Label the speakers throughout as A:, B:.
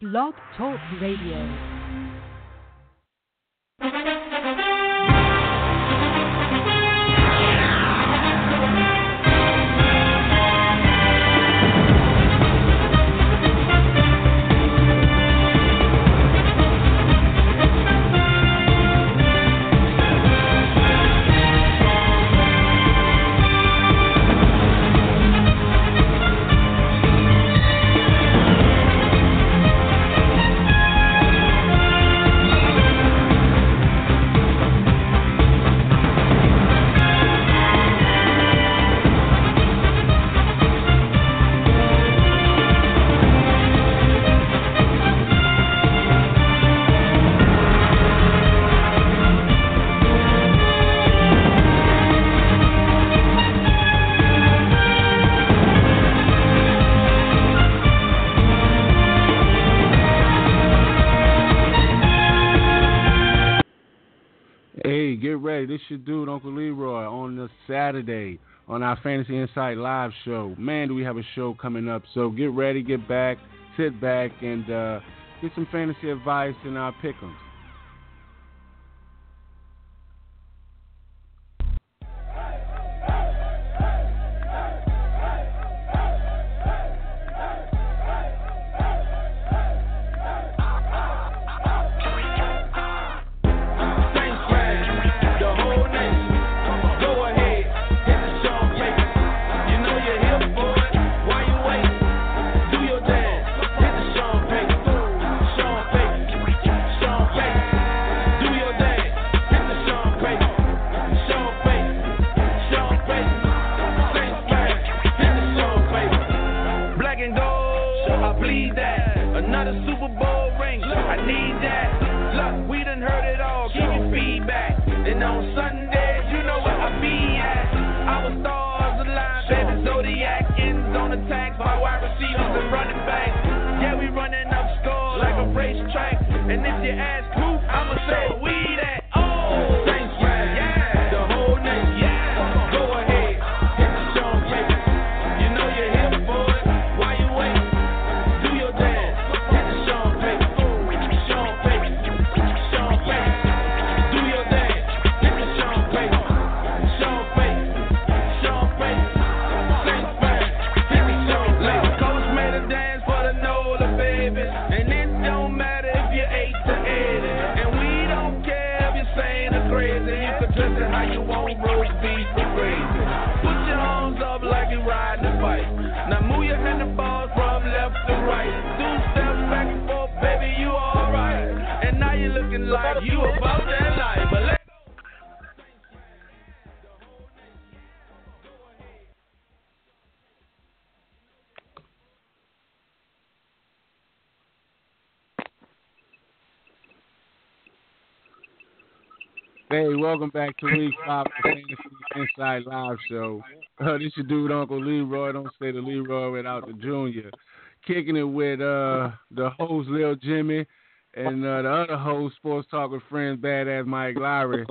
A: Blog Talk Radio.
B: Saturday on our Fantasy Insight Live show. Man, do we have a show coming up. So get ready, get back, sit back, and uh, get some fantasy advice in our pick'ems.
C: Attack by wide receivers and running backs. Yeah, we running up scores like a racetrack. And if you ask
B: welcome back to Week 5 of the Fantasy Insight Live show. Uh, this your dude, Uncle Leroy. Don't say the Leroy without the Junior. Kicking it with uh, the host, Lil Jimmy, and uh, the other host, Sports Talk with Friends, Badass Mike Lowery.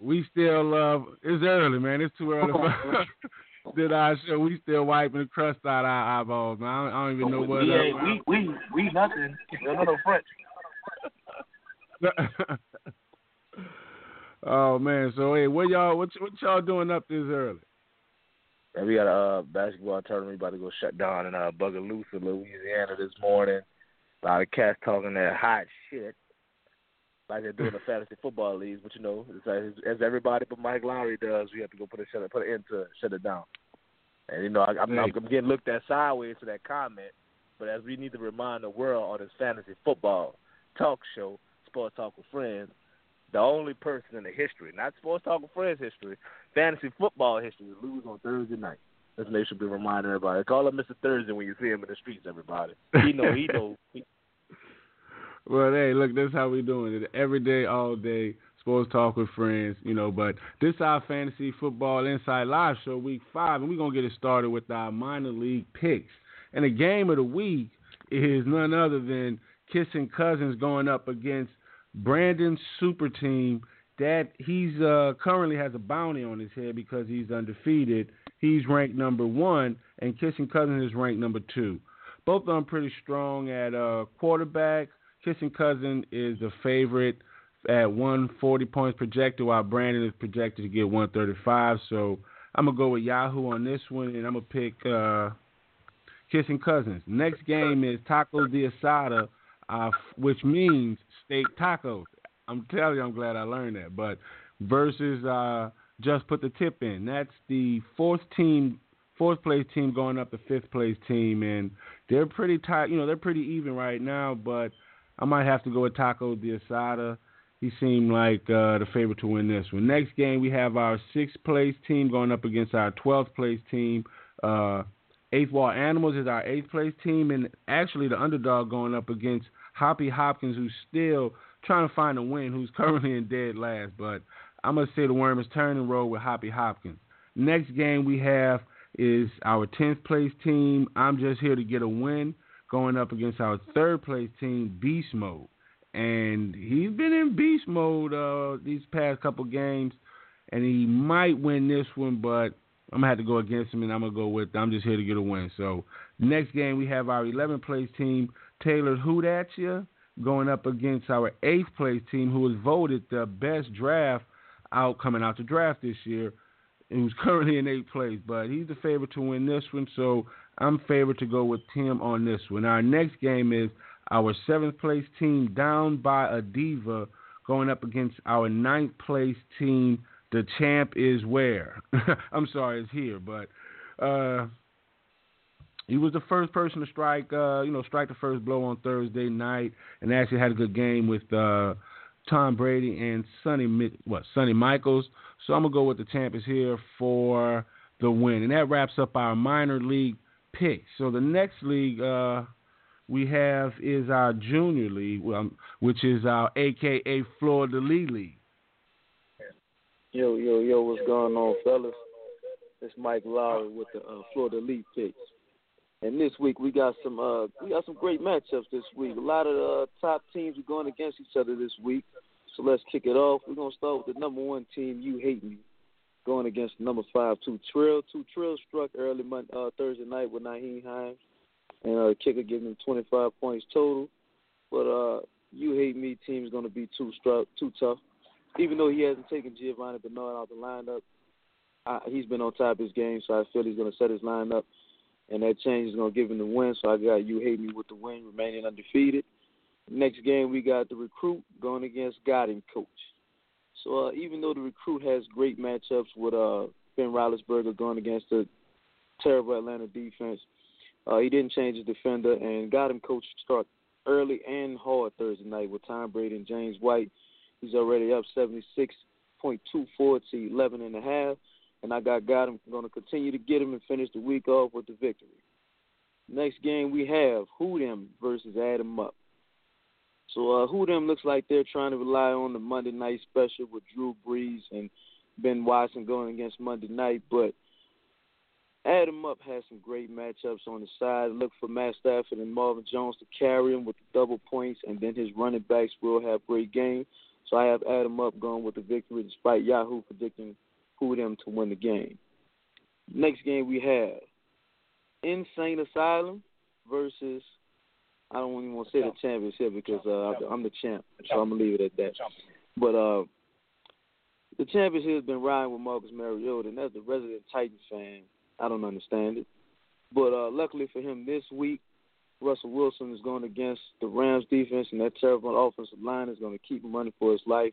B: We still love, it's early, man. It's too early for did our show. We still wiping the crust out our eyeballs, man. I don't, I don't even know what.
D: we,
B: uh,
D: we, we, we nothing. No, no, no French.
B: Oh man, so hey, what y'all what, what y'all doing up this early?
D: And we got a uh, basketball tournament about to go shut down in uh, Bogalusa, Louisiana this morning. A lot of cats talking that hot shit, like they're doing the fantasy football leagues. But you know, it's like, as everybody but Mike Lowery does, we have to go put a shut it, put an end to it, shut it down. And you know, I, I'm, I'm getting looked at sideways for that comment. But as we need to remind the world on this fantasy football talk show, Sports Talk with Friends, the only person in the history, not Sports Talk with Friends history, fantasy football history, to lose on Thursday night. That's what they should be reminding everybody. Call him Mr. Thursday when you see him in the streets, everybody. He know, he know.
B: Well, hey, look, that's how we doing it. Every day, all day, sports talk with friends, you know. But this is our fantasy football inside live show, week five, and we're gonna get it started with our minor league picks. And the game of the week is none other than Kissing Cousins going up against Brandon Super Team. That he's uh, currently has a bounty on his head because he's undefeated. He's ranked number one, and Kissing Cousins is ranked number two. both of them pretty strong at uh, quarterback. Kissing Cousin is the favorite at 140 points projected, while Brandon is projected to get 135. So I'm gonna go with Yahoo on this one, and I'm gonna pick uh, Kissing Cousins. Next game is Taco de Asada, which means steak tacos. I'm telling you, I'm glad I learned that. But versus uh, just put the tip in. That's the fourth team, fourth place team going up the fifth place team, and they're pretty tight. You know, they're pretty even right now. But I might have to go with Taco de Asada. He seemed like uh, the favorite to win this one. Next game, we have our sixth place team going up against our 12th place team. Uh, Eighth Wall Animals is our eighth place team, and actually the underdog going up against Hoppy Hopkins, who's still trying to find a win, who's currently in dead last. But I'm going to say the worm is turning road with Hoppy Hopkins. Next game we have is our 10th place team. I'm just here to get a win going up against our third place team, Beast Mode and he's been in beast mode uh, these past couple games, and he might win this one, but I'm gonna have to go against him, and I'm gonna go with. I'm just here to get a win. So next game we have our 11th place team, Taylor Hoot at you, going up against our 8th place team, who was voted the best draft out coming out the draft this year. Who's currently in eighth place, but he's the favorite to win this one. So I'm favored to go with Tim on this one. Our next game is our seventh place team down by a diva going up against our ninth place team. The champ is where? I'm sorry, it's here, but uh, he was the first person to strike, uh, you know, strike the first blow on Thursday night, and actually had a good game with uh, Tom Brady and Sonny, what Sonny Michaels. So I'm gonna go with the champ is here for the win, and that wraps up our minor league picks. So the next league. Uh, we have is our junior league, which is our AKA Florida League League.
E: Yo, yo, yo, what's going on, fellas? It's Mike Lowery with the uh, Florida League picks. And this week we got some uh, we got some great matchups this week. A lot of the uh, top teams are going against each other this week. So let's kick it off. We're gonna start with the number one team, You Hate Me, going against number five, Two Trill. Two Trill struck early Monday, uh, Thursday night with Nyheim Hines and uh, kicker giving him 25 points total. But uh, you hate me team is to be too stru- too tough. Even though he hasn't taken Giovani Bernard out the lineup, I, he's been on top of his game, so I feel he's to set his lineup, and that change is going to give him the win. So I got you hate me with the win, remaining undefeated. Next game we got the recruit going against Guiding Coach. So uh, even though the recruit has great matchups with uh, Ben Roethlisberger going against the terrible Atlanta defense, uh, he didn't change his defender and got him coach start early and hard Thursday night with Tom Brady and James White. He's already up 76.24 to 11 and a half, and I got got him going to continue to get him and finish the week off with the victory. Next game we have Who Dem versus Add 'em Up. So uh, Who Dem looks like they're trying to rely on the Monday night special with Drew Brees and Ben Watson going against Monday night, but Add 'em Up has some great matchups on the side. Look for Matt Stafford and Marvin Jones to carry him with the double points, and then his running backs will have great game. So I have Add 'em Up going with the victory, despite Yahoo predicting who them to win the game. Next game we have Insane Asylum versus I don't even want to say the championship because uh, I'm the champ, so I'm gonna leave it at that. But uh, the championship has been riding with Marcus Mariota, and as the resident Titans fan, I don't understand it. But uh, luckily for him, this week Russell Wilson is going against the Rams defense, and that terrible offensive line is going to keep him running for his life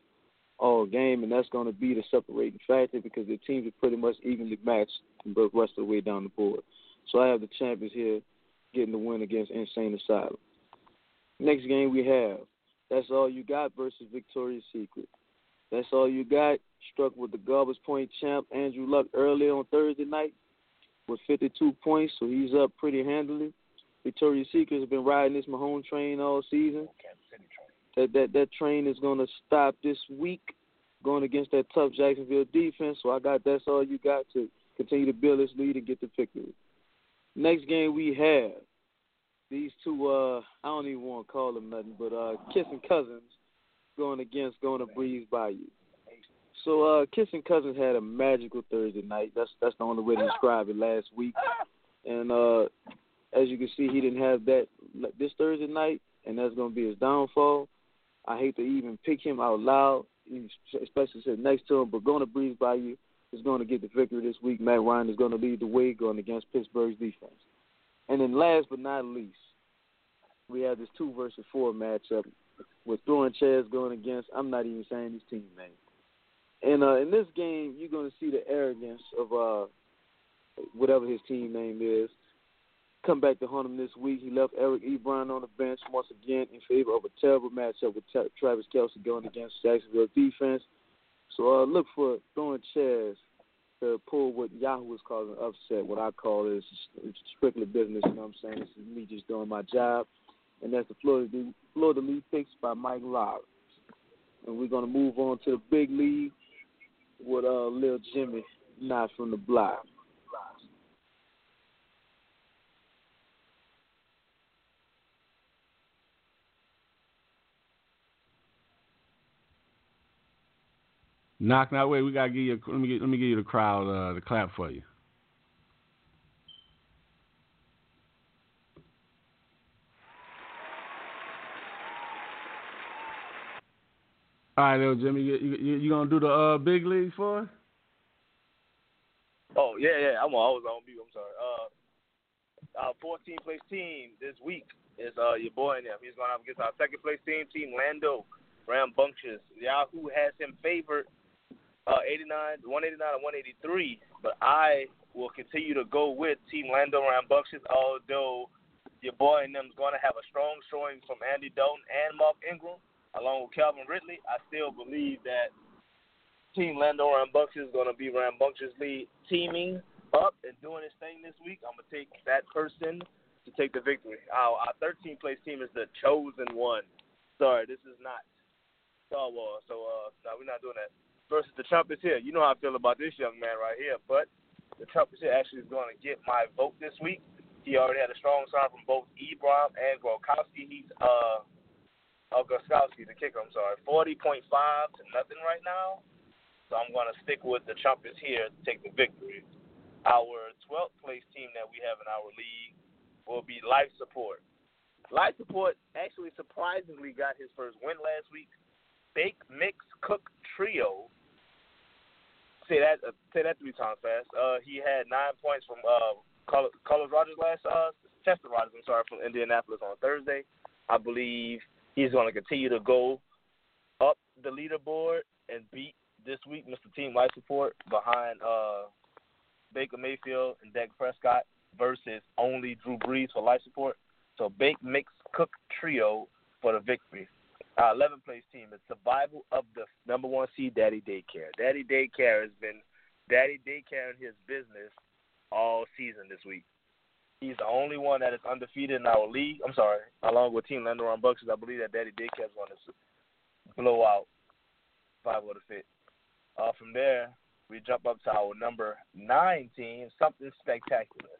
E: all game, and that's going to be the separating factor because the teams are pretty much evenly matched the rest of the way down the board. So I have the champions here getting the win against Insane Asylum. Next game we have That's All You Got versus Victoria's Secret. That's All You Got struck with the garbage point champ Andrew Luck early on Thursday night with 52 points, so he's up pretty handily. Victoria's Secret has been riding this Mahone train all season. That that that train is going to stop this week, going against that tough Jacksonville defense. So I got that's all you got to continue to build this lead and get the victory. Next game we have these two. uh I don't even want to call them nothing, but uh kissing cousins going against going to breeze by you. So uh Kissing Cousins had a magical Thursday night. That's that's the only way to describe it last week. And uh as you can see, he didn't have that this Thursday night, and that's going to be his downfall. I hate to even pick him out loud, especially sitting next to him, but going to breeze by you is going to get the victory this week. Matt Ryan is going to lead the way going against Pittsburgh's defense. And then last but not least, we have this two versus four matchup with throwing chairs going against. I'm not even saying his team name. And uh, in this game, you're going to see the arrogance of uh, whatever his team name is come back to haunt him this week. He left Eric Ebron on the bench once again in favor of a terrible matchup with Travis Kelce going against Jacksonville defense. So uh, look for throwing chairs to pull what Yahoo is calling an upset. What I call is strictly business. You know what I'm saying? This is me just doing my job. And that's the Florida, Florida League picks by Mike Lowery. And we're going to move on to the big league with uh, Lil Jimmy, not from the block.
B: Knock that way. We gotta give you. Let me get, let me give you the crowd uh, the clap for you. All right, little Jimmy, you, you, you gonna do the uh, big leagues for us?
D: Oh yeah, yeah. I'm always on mute. I'm sorry. Uh, our 14th place team this week is uh your boy there. He's going up against our second place team, Team Lando Rambunctious. Yahoo has him favored uh, 89, 189 and 183, but I will continue to go with Team Lando Rambunctious, although your boy and them is going to have a strong showing from Andy Dalton and Mark Ingram, along with Calvin Ridley. I still believe that Team Lando Rambunctious is going to be rambunctiously teaming up and doing his thing this week. I'm going to take that person to take the victory. Our, our 13th place team is the Chosen One. Sorry, this is not Star Wars, so uh, no, we're not doing that versus the Trump is here. You know how I feel about this young man right here, but the Trump is here actually is going to get my vote this week. He already had a strong sign from both Ebron and Gronkowski. He's uh, oh Gronkowski, the kicker. I'm sorry, forty point five to nothing right now. So I'm going to stick with the Trumpets here to take the victory. Our 12th place team that we have in our league will be Life Support. Life Support actually surprisingly got his first win last week. Bake Mix Cook Trio say that uh, say that three times fast. Uh, he had nine points from uh, Carlos, Rogers last uh, Chester Rogers. I'm sorry from Indianapolis on Thursday. I believe he's going to continue to go up the leaderboard and beat this week Mr. Team Life Support behind uh, Baker Mayfield and Dak Prescott versus only Drew Brees for life support. So Bake Mix Cook Trio for the victory. Our 11th place team is survival of the number one seed, Daddy Daycare. Daddy Daycare has been Daddy Daycare in his business all season this week. He's the only one that is undefeated in our league. I'm sorry, along with Team Lander on Bucks. I believe that Daddy Daycare is going to blow out five of the fit. Uh, from there, we jump up to our number nine team, something spectacular.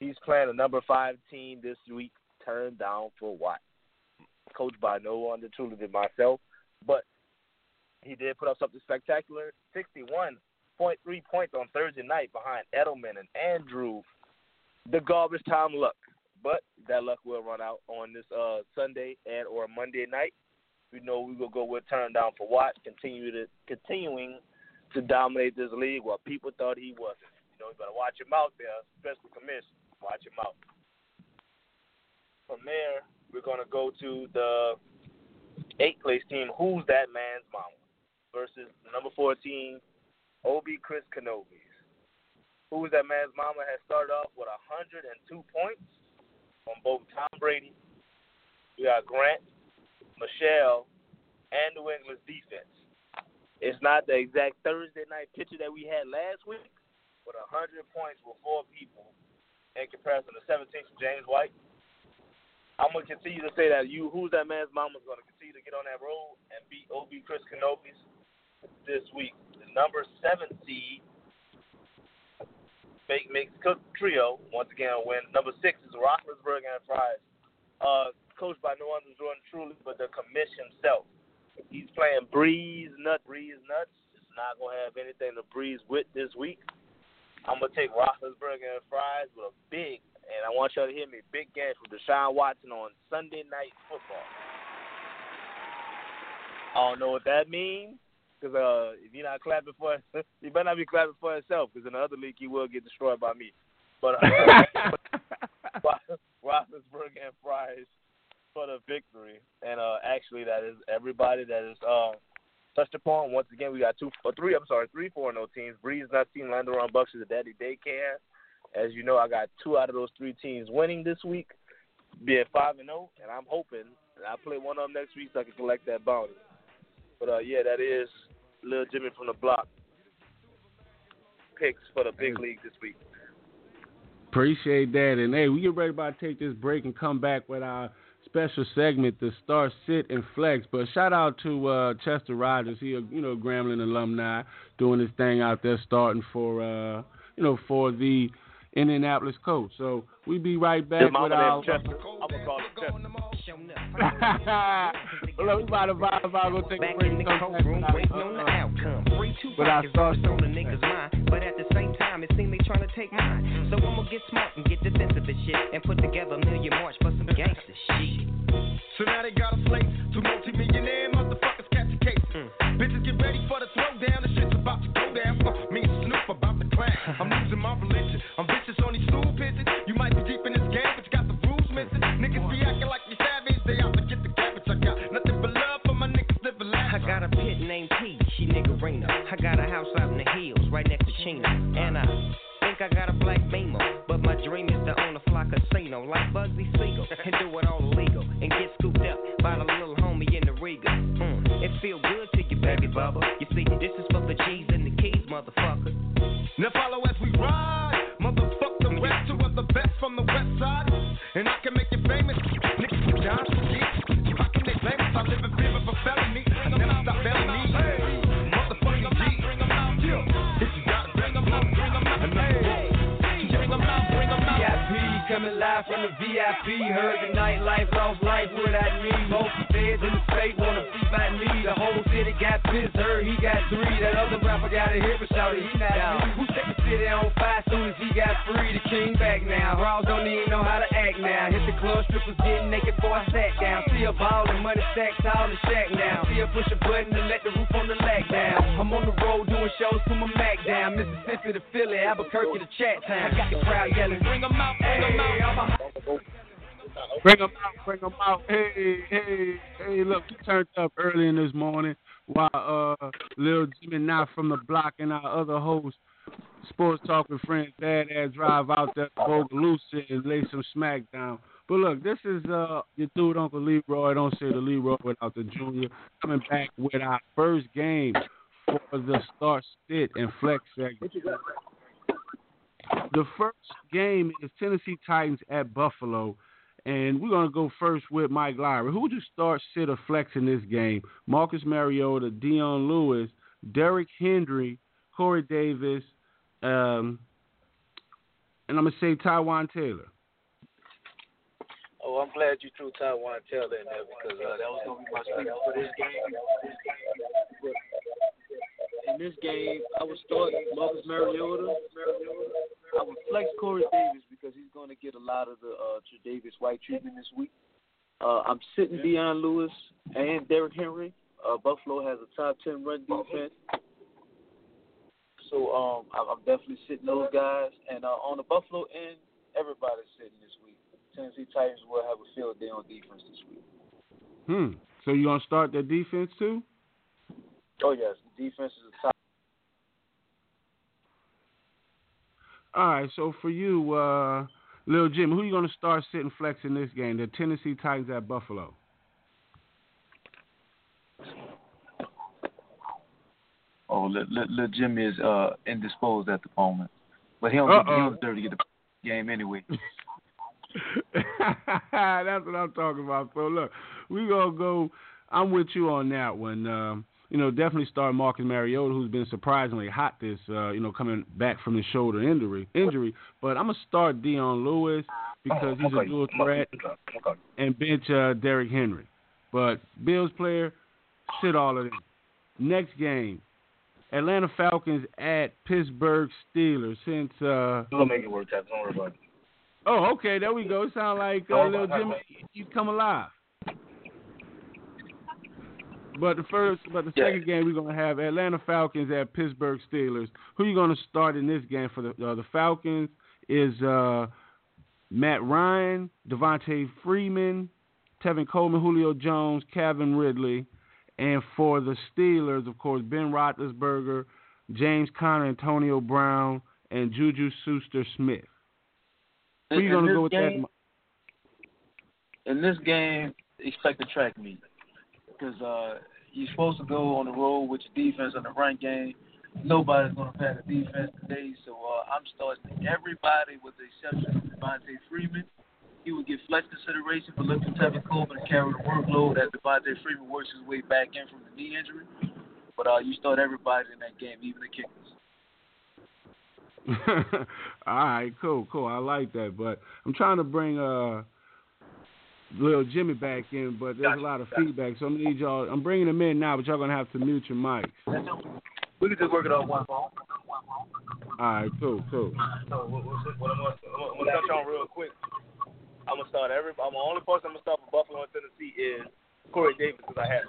D: He's playing a number five team this week, turned down for what? Coached by no one truly than myself. But he did put up something spectacular. 61.3 points on Thursday night behind Edelman and Andrew. The garbage time luck. But that luck will run out on this uh, Sunday and or Monday night. We know we will go with turn down for Watt, continue to continuing to dominate this league while people thought he wasn't. You know, you better watch him out there, especially commission. Watch him out. From there, we're going to go to the eighth place team, Who's That Man's Mama, versus number 14, OB Chris Canobis. Who's That Man's Mama has started off with 102 points on both Tom Brady, we got Grant, Michelle, and New England's defense. It's not the exact Thursday night picture that we had last week, but 100 points with four people in comparison to 17 from James White, I'm gonna continue to say that you, who's that man's mama, is gonna continue to get on that road and beat Ob Chris Canopis this week. The number seven seed, Bake Mix Cook Trio, once again win. Number six is Roethlisberger and Fries, uh, coached by no other Jordan Truly, but the commission himself. He's playing Breeze Nut, Breeze Nuts. It's not gonna have anything to breeze with this week. I'm gonna take Roethlisberger and Fries with a big and I want y'all to hear me. Big game from Deshaun Watson on Sunday Night Football. I don't know what that means. Cause uh, if you're not clapping for, you better not be clapping for himself. Cause in the other league, he will get destroyed by me. But uh, Roethlisberger and Fries for the victory, and uh, actually, that is everybody that is uh, touched upon. Once again, we got two or three. I'm sorry, three four no teams. Breeze not team. Lando on Bucks is a daddy daycare. As you know, I got two out of those three teams winning this week, being five and zero, and I'm hoping that I play one of them next week so I can collect that bounty. But uh, yeah, that is Lil Jimmy from the block picks for the big league this week.
B: Appreciate that. And hey, we get ready about to take this break and come back with our special segment, the Star Sit and Flex. But shout out to uh, Chester Rogers. He, a, you know, Grambling alumni, doing his thing out there, starting for, uh, you know, for the Indianapolis Colts. So we be right back with our.
D: Chester. I'm gonna call him Chester.
B: well, we about to vibe about go take
F: Back
B: a break.
F: in the courtroom, waiting on the
B: uh,
F: outcome. Free two
B: But I
F: pockets
B: saw
F: on the niggas' mind, but at the same time, it seem they trying to take mine. So I'ma get smart and get defensive and shit, and put together a million march for some gangster shit.
G: So now they got a slate. Two multi-millionaire motherfuckers catching cases.
F: Mm.
G: Bitches get ready for the throwdown. The shit's about to go down.
F: She. I got a house out in the hills, right next to Chino. And I think I got a black beamer. But my dream is to own a fly casino like Bugsy Siegel. And do it all illegal. And get scooped up by the little homie in the Riga. Mm, it feel good to you, baby bubba. You see, this is
H: live from the VIP. Heard the nightlife, lost life without me. Most feds in the state wanna see by me. The whole city got pissed, heard he got three. That other rapper got a hit, but shouted he not me. Who set the city on fire soon as he got free? The king back now. Raws don't even know how to act now. Hit the club, strippers getting naked before I sat down. See a ball and money stacked tall in the shack now. See her push a button and let the roof on the lag down. I'm on the road doing shows to my Mac down. Mississippi to Philly, Albuquerque to Chat Town. I got the crowd yelling, bring 'em out, bring 'em out. I'm a
B: Bring them out, bring them out. Hey, hey, hey, look, we turned up early in this morning while uh Lil Jimmy not from the block and our other host, Sports Talk with Friends, Badass Drive out there to Bogalusa and lay some smack down. But look, this is uh your dude Uncle Leroy. Don't say the Leroy without the Junior. Coming back with our first game for the start sit and flex segment. The first game is Tennessee Titans at Buffalo. And we're going to go first with Mike Lyra. Who would you start, sit, or flex in this game? Marcus Mariota, Dion Lewis, Derrick Henry, Corey Davis, um, and I'm going to say Taywan Taylor.
D: Oh, I'm glad you threw Taywan Taylor in there because uh, that was gonna be my speaker for this game.
E: In this game, I would start Marcus Mariota. I would flex Corey Davis because he's going to get a lot of the uh, Davis White treatment this week. Uh, I'm sitting Dion Lewis and Derrick Henry. Uh, Buffalo has a top ten run defense, so um, I'm definitely sitting those guys. And uh, on the Buffalo end, everybody's sitting this week. Tennessee Titans will have a field day on defense this week.
B: Hmm. So you going to start their defense too?
E: Oh yes, the defense is a top.
B: All right. So for you, uh, Lil Jim, who are you going to start sitting flex in this game? The Tennessee Titans at Buffalo.
I: Oh, let, let, let Jimmy is uh, indisposed at the moment, but he don't, he
B: Uh-oh.
I: don't deserve to get the game anyway.
B: That's what I'm talking about. So look, we gonna go. I'm with you on that one. Um, you know, definitely start Marcus Mariota, who's been surprisingly hot this. Uh, you know, coming back from his shoulder injury. Injury, but I'm gonna start Dion Lewis because he's a dual threat, and bench uh, Derrick Henry. But Bills player, sit all of them. Next game, Atlanta Falcons at Pittsburgh Steelers. Since uh,
D: We'll make it work. Don't worry about it.
B: Oh, okay. There we go. It sound like uh, little Jimmy. You come alive. But the first, but the
J: Yeah.
B: second game we're gonna have Atlanta Falcons at Pittsburgh Steelers. Who you gonna start in this game for the uh, the Falcons? Is uh, Matt Ryan, Devonta Freeman, Tevin Coleman, Julio Jones, Calvin Ridley, and for the Steelers, of course, Ben Roethlisberger, James Conner, Antonio Brown, and Juju Schuster Smith. Who you gonna go with that?
E: game, In this game, expect a track meet because uh, you're supposed to go on the road with your defense in the run game. Nobody's going to pass the defense today, so uh, I'm starting everybody with the exception of Devonta Freeman. He would get flex consideration for looking Tevin Coleman to carry the workload as Devonta Freeman works his way back in from the knee injury. But uh, you start everybody in that game, even the kickers.
B: All right, cool, cool. I like that, but I'm trying to bring uh little Jimmy back in, but there's a lot of feedback, so I'm gonna need y'all. I'm bringing him in now, but y'all gonna have to mute your mics.
E: We can just work it off one phone.
B: All right, cool, cool.
D: So what, what, what I'm, gonna, I'm gonna touch on real quick. I'm gonna start every. I'm the only person I'm gonna start for Buffalo and Tennessee is Corey Davis because I have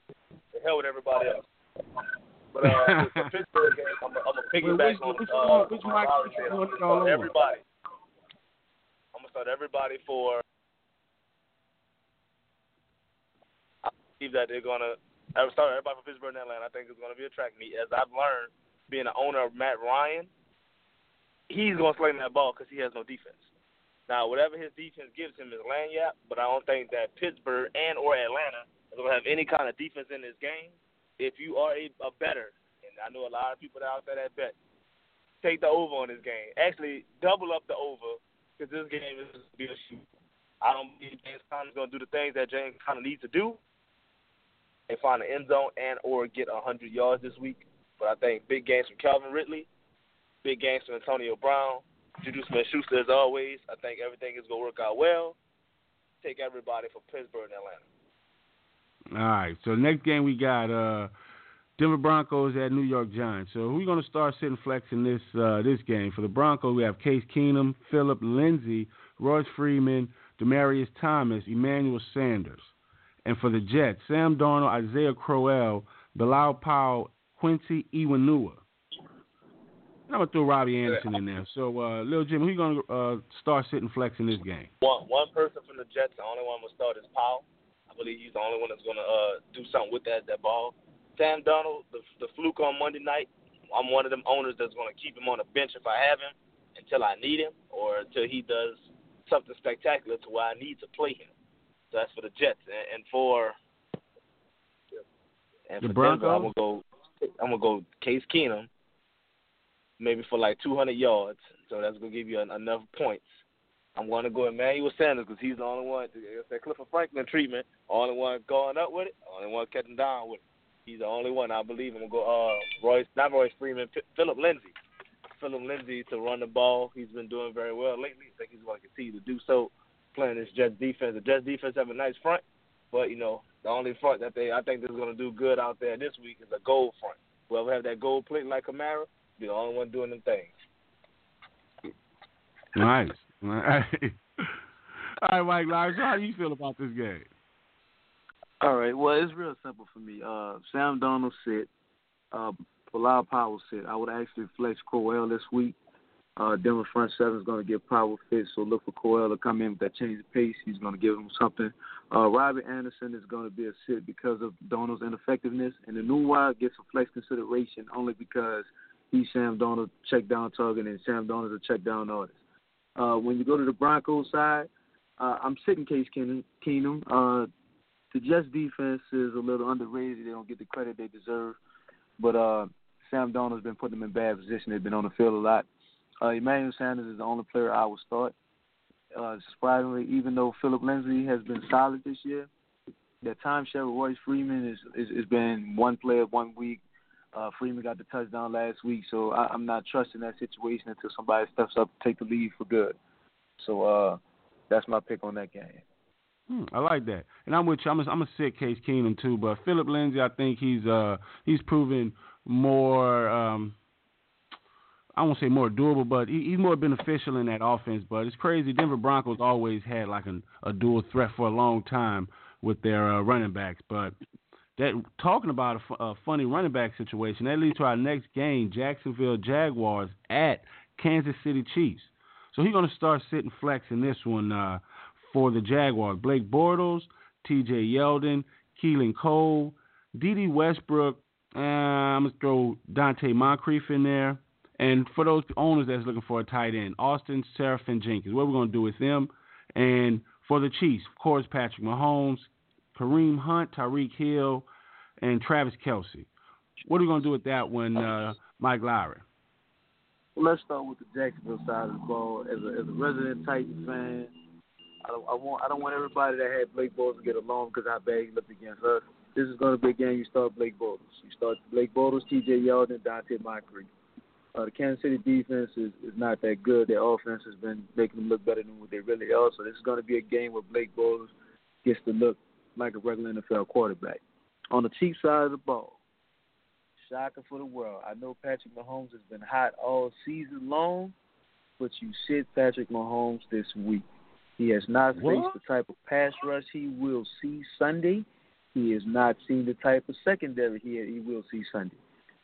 D: the hell with everybody else. But uh, the Pittsburgh game, I'm, gonna- I'm gonna
B: which-
D: on
B: which
D: uh,
B: which
D: Lowry
B: you.
D: I'm gonna start everybody. I'm gonna start everybody for. Believe that they're gonna. Start everybody for Pittsburgh and Atlanta. I think it's gonna be a track meet. As I've learned, being the owner of Matt Ryan, he's gonna sling that ball because he has no defense. Now, whatever his defense gives him is lanyard, but I don't think that Pittsburgh and or Atlanta is gonna have any kind of defense in this game. If you are a, a better, and I know a lot of people out there that bet, take the over on this game. Actually, double up the over because this game is gonna be a shoot. I don't believe James Conner's gonna do the things that James Conner needs to do and find the end zone and or get a hundred yards this week. But I think big games from Calvin Ridley, big games from Antonio Brown, Juju Smith Schuster as always. I think everything is gonna work out well. Take everybody for Pittsburgh and Atlanta.
B: All right, so next game we got uh Denver Broncos at New York Giants. So who we gonna start sitting flex in this uh, this game? For the Broncos, we have Case Keenum, Philip Lindsay, Royce Freeman, Demaryius Thomas, Emmanuel Sanders. And for the Jets, Sam Darnold, Isaiah Crowell, Bilal Powell, Quincy Enunwa. I'm gonna throw Robbie Anderson in there. So, uh, Lil Jim, who you gonna uh, start sitting flex in this game?
D: One one person from the Jets, the only one will start is Powell. I believe he's the only one that's gonna uh, do something with that that ball. Sam Darnold, the the fluke on Monday night. I'm one of them owners that's gonna keep him on the bench if I have him until I need him or until he does something spectacular to where I need to play him. So that's for the Jets and, and for and
B: The
D: for Denver, I'm gonna go. I'm gonna go Case Keenum, maybe for like 200 yards. So that's gonna give you en- enough points. I'm going to go Emmanuel Sanders because he's the only one. It's that Clifford Franklin treatment. Only one going up with it. Only one cutting down with it. He's the only one. I believe I'm gonna go. Uh, Royce, not Royce Freeman. P- Philip Lindsay. Philip Lindsay to run the ball. He's been doing very well lately. I think he's going to continue to do so. Playing this Jets defense. The Jets defense have a nice front, but you know the only front that they I think they're going to do good out there this week is a gold front. Whoever have that gold plate like Kamara, be the only one doing them things.
B: Nice. All right, All right Mike Lyons, how do you feel about this game?
E: All right. Well, it's real simple for me. Uh, Sam Darnold sit. Uh, Bilal Powell sit. I would actually flex Crowell this week. Uh, Denver front seven is going to get Powell fit, so look for Crowell to come in with that change of pace. He's going to give him something. Uh, Robbie Anderson is going to be a sit because of Darnold's ineffectiveness, and the new wide gets a flex consideration only because he's Sam Darnold check down target and Sam Darnold's a check down artist. Uh, when you go to the Broncos side, uh, I'm sitting Case Keenum. Keenum. Uh, the Jets defense is a little underrated. They don't get the credit they deserve. But uh, Sam Darnold's been putting them in bad position. They've been on the field a lot. Uh, Emmanuel Sanders is the only player I would start. Uh, surprisingly, even though Philip Lindsay has been solid this year, that timeshare with Royce Freeman is is, is been one player one week. Uh, Freeman got the touchdown last week, so I, I'm not trusting that situation until somebody steps up and take the lead for good. So uh, that's my pick on that game.
B: Hmm, I like that, and I'm with you. I'm a, I'm a sick Case Keenum too, but Philip Lindsay, I think he's uh he's proven more um I won't say more doable, but he, he's more beneficial in that offense. But it's crazy. Denver Broncos always had like an, a dual threat for a long time with their uh, running backs. But that talking about a, a funny running back situation that leads to our next game: Jacksonville Jaguars at Kansas City Chiefs. So he's going to start sitting flex in this one uh, for the Jaguars. Blake Bortles, T.J. Yeldon, Keelan Cole, Dede Westbrook. Uh, I'm going to throw Donte Moncrief in there. And for those owners that's looking for a tight end, Austin Seferian Jenkins, What we're going to do with them. And for the Chiefs, of course, Patrick Mahomes, Kareem Hunt, Tyreek Hill, and Travis Kelce. What are we going to do with that one, uh, Mike Lowery?
E: Well, let's start with the Jacksonville side of the ball. As a, as a resident Titans fan, I don't, I want I don't want everybody that had Blake Bortles to get along because how bad he looked against us. This is going to be a game you start Blake Bortles. You start Blake Bortles, T.J. Yeldon, Donte Moncrief. Uh, the Kansas City defense is, is not that good. Their offense has been making them look better than what they really are. So this is going to be a game where Blake Bortles gets to look like a regular NFL quarterback. On the Chiefs side of the ball, shocker for the world. I know Patrick Mahomes has been hot all season long, but you sit Patrick Mahomes this week. He has not
B: what?
E: faced the type of pass rush he will see Sunday. He has not seen the type of secondary he he will see Sunday.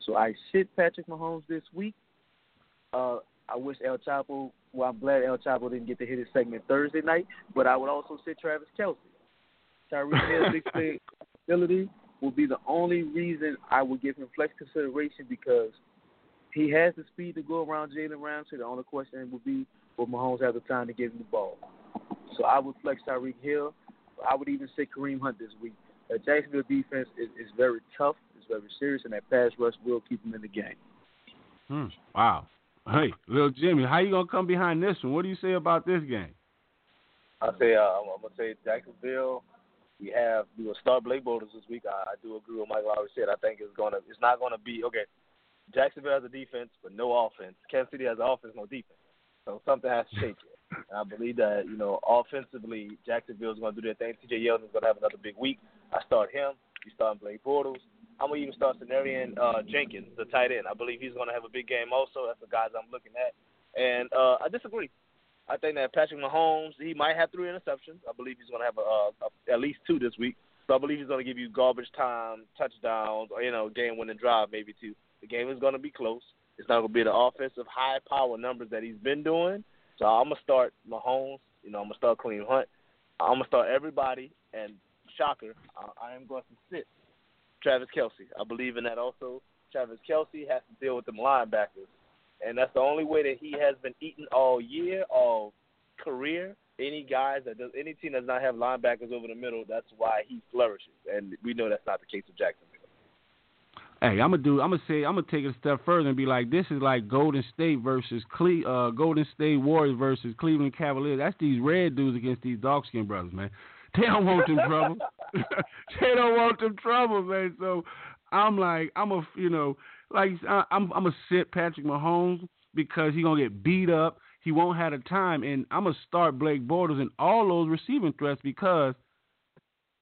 E: So I sit Patrick Mahomes this week. Uh, I wish El Chapo. Well, I'm glad El Chapo didn't get to hit his segment Thursday night, but I would also sit Travis Kelce. Tyreek Hill's big ability will be the only reason I would give him flex consideration because he has the speed to go around Jalen Ramsey. The only question would be will Mahomes have the time to give him the ball. So I would flex Tyreek Hill. I would even say Kareem Hunt this week. The Jacksonville defense is, is very tough, it's very serious, and that pass rush will keep them in the game.
B: Hmm. Wow. Hey, little Jimmy, how you gonna come behind this one? What do you say about this game?
D: I say uh, I'm, I'm gonna say Jacksonville. We have we will start Blake Bortles this week. I, I do agree with Mike Lowery said. I think it's gonna it's not gonna be okay. Jacksonville has a defense but no offense. Kansas City has an offense, no defense. So something has to shake here. And I believe that you know offensively, Jacksonville is gonna do their thing. T.J. Yeldon is gonna have another big week. I start him. You start Blake Bortles. I'm gonna even start Seferian uh, Jenkins, the tight end. I believe he's gonna have a big game also. That's the guys I'm looking at. And uh, I disagree. I think that Patrick Mahomes, he might have three interceptions. I believe he's to have a, a, at least two this week. So I believe he's to give you garbage time, touchdowns, or you know, game-winning drive maybe too. The game is to be close. It's not to be the offensive high-power numbers that he's been doing. So I'm to start Mahomes. You know, I'm to start Kareem Hunt. I'm to start everybody. And shocker, I, I am going to sit Travis Kelce. I believe in that also. Travis Kelce has to deal with them linebackers and that's the only way that he has been eating all year, all career. Any guys that does any team does not have linebackers over the middle, that's why he flourishes, and we know that's not the case of Jacksonville.
B: Hey, I'm gonna do. I'm gonna say. I'm gonna take it a step further and be like, this is like Golden State versus Cle- uh, Golden State Warriors versus Cleveland Cavaliers. That's these red dudes against these dark skinned brothers, man. They don't want them trouble. they don't want them trouble, man. So I'm like, I'm a, you know, like I'm I'm gonna sit Patrick Mahomes because he's gonna get beat up. He won't have the time, and I'm gonna start Blake Bortles and all those receiving threats because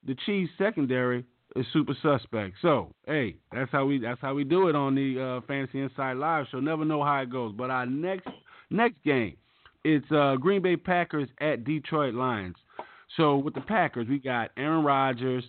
B: the Chiefs secondary is super suspect. So hey, that's how we that's how we do it on the uh, Fantasy Inside Live show. Never know how it goes, but our next next game it's uh, Green Bay Packers at Detroit Lions. So with the Packers, we got Aaron Rodgers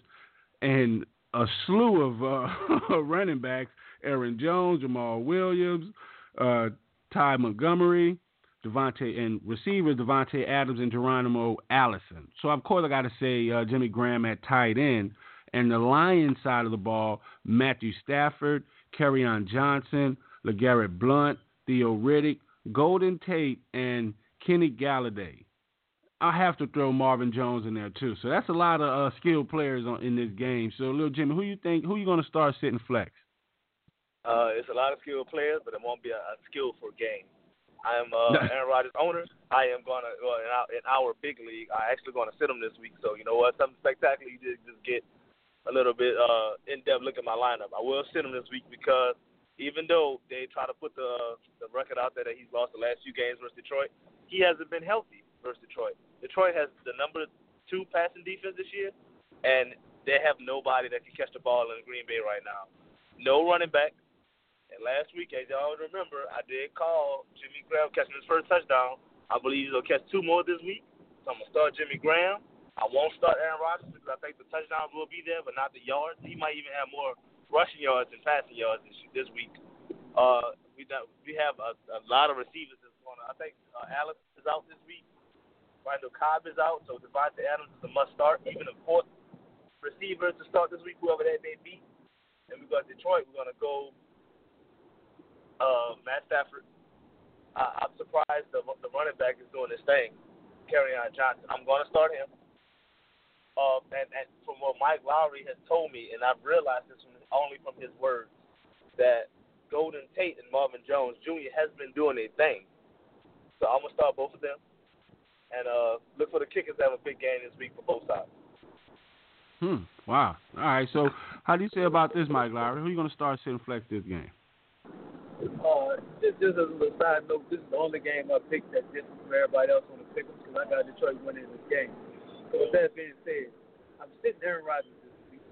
B: and a slew of uh, running backs Aaron Jones, Jamaal Williams, uh, Ty Montgomery, Davante, and receivers Davante Adams and Geronimo Allison. So of course I got to say uh, Jimmy Graham at tight end, and the Lions side of the ball, Matthew Stafford, Kerryon Johnson, LeGarrette Blunt, Theo Riddick, Golden Tate, and Kenny Golladay. I have to throw Marvin Jones in there too. So that's a lot of uh, skilled players on, in this game. So, little Jimmy, who you think who you going to start sitting flex?
D: Uh, it's a lot of skilled players, but it won't be a, a skillful game. I am uh, Aaron Rodgers' owner. I am going to well, in, our, in our big league. I actually going to sit him this week. So you know what? Something spectacular. You did just get a little bit uh, in depth look at my lineup. I will sit him this week because even though they try to put the the record out there that he's lost the last few games versus Detroit, he hasn't been healthy versus Detroit. Detroit has the number two passing defense this year, and they have nobody that can catch the ball in Green Bay right now. No running back, and last week, as y'all remember, I did call Jimmy Graham catching his first touchdown. I believe he'll catch two more this week. So I'm gonna start Jimmy Graham. I won't start Aaron Rodgers because I think the touchdowns will be there, but not the yards. He might even have more rushing yards than passing yards this, this week. Uh, we we have a, a lot of receivers that's going. I think uh, Alex is out this week. Randall Cobb is out, so Davante Adams is a must start. Even a fourth receiver to start this week, whoever that may be. And we got Detroit. We're gonna go uh, Matt Stafford. I, I'm surprised the the running back is doing this thing. Kerryon Johnson. I'm gonna start him. Uh, and, and from what Mike Lowery has told me, and I've realized this from, only from his words, that Golden Tate and Marvin Jones Jr. has been doing their thing. So I'm gonna start both of them, and uh, look for the kickers to have a big game this week for both sides.
B: Hmm. Wow. All right. So, how do you say about this, Mike Lowery? Who are you going to start sitting flex this game?
E: Uh, just, just as a little side note, this is the only game I picked that different from everybody else on the pick because I got Detroit winning this game. So with that being said, I'm sitting Aaron Rodgers this week.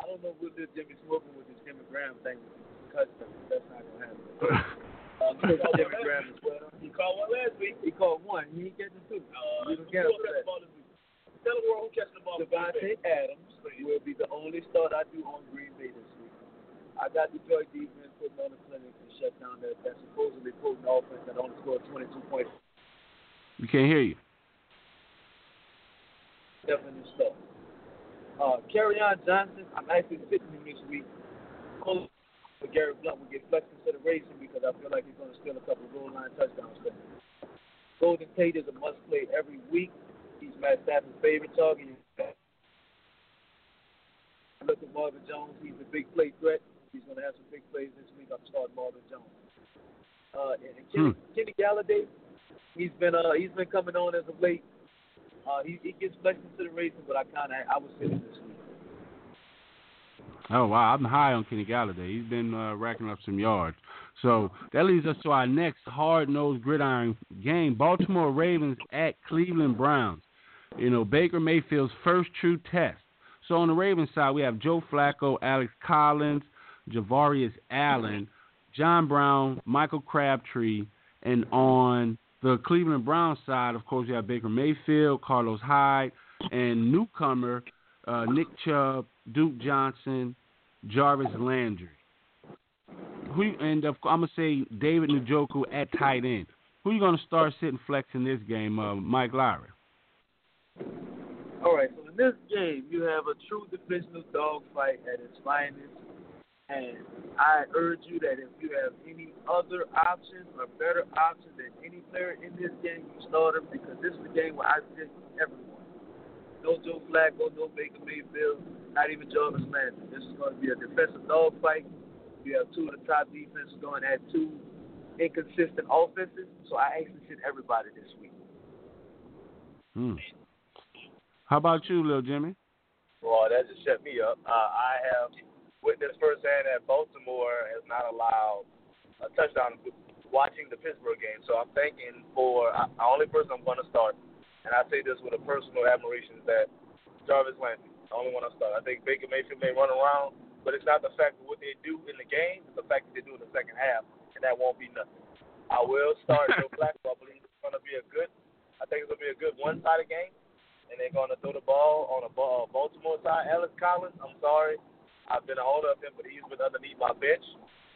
E: I don't know what this Jimmy smoking with this Jimmy Graham thing because that's not gonna happen. Jimmy Graham as well.
D: He caught one last week.
E: He caught one. He ain't getting two.
D: Uh,
E: you don't get
D: who
E: upset.
D: the ball this week? Tell the world who catching the ball.
E: Davante Adams will be the only start I do on Green Bay this week. I got Detroit defense putting on the clinic to shut down that, that supposedly potent offense that only scored 22 points.
B: We can't hear you.
E: Definitely stuff. Uh, Kerryon Johnson, I'm actually sitting him this week. Only for Gary Blount will get flex consideration because I feel like he's going to steal a couple of goal line touchdowns me. Golden Tate is a must play every week. He's Matt Stafford's favorite target. Look at Marvin Jones. He's a big play threat. He's going to have some big plays this week. I'm starting Marvin Jones. Uh, and Kenny, Kenny Golladay, he's been uh, he's been coming on as of late. Uh, he, he gets flex consideration, but I kind of I was sitting this week.
B: Oh wow, I'm high on Kenny Golladay. He's been uh, racking up some yards. So that leads us to our next hard-nosed gridiron game: Baltimore Ravens at Cleveland Browns. You know Baker Mayfield's first true test. So on the Ravens side, we have Joe Flacco, Alex Collins, Javorius Allen, John Brown, Michael Crabtree, and on the Cleveland Browns side, of course, you have Baker Mayfield, Carlos Hyde, and newcomer uh, Nick Chubb, Duke Johnson, Jarvis Landry. Who and of, I'm gonna say David Njoku at tight end. Who you gonna start sitting flex in this game, uh, Mike Lowery?
E: All right, so in this game, you have a true divisional dogfight at its finest. And I urge you that if you have any other options or better options than any player in this game, you start him because this is the game where I sit everyone. No Joe Flacco, no Baker Mayfield, not even Jarvis Landry. This is going to be a defensive dogfight. You have two of the top defenses going at two inconsistent offenses. So I actually sit everybody this week.
B: Hmm. How about you, little Jimmy?
D: Well, that just shut me up. Uh, I have witnessed firsthand that Baltimore has not allowed a touchdown watching the Pittsburgh game. So I'm thinking for uh, the only person I'm going to start, and I say this with a personal admiration, is that Jarvis Landry, the only one I start. I think Baker Mayfield may run around, but it's not the fact of what they do in the game, it's the fact that they do in the second half, and that won't be nothing. I will start Joe Flacco. I believe it's going to be a good, I think it's going to be a good one-sided game, and they're going to throw the ball on a ball, Baltimore side. Alex Collins, I'm sorry. I've been a holder of him, but he's been underneath my bench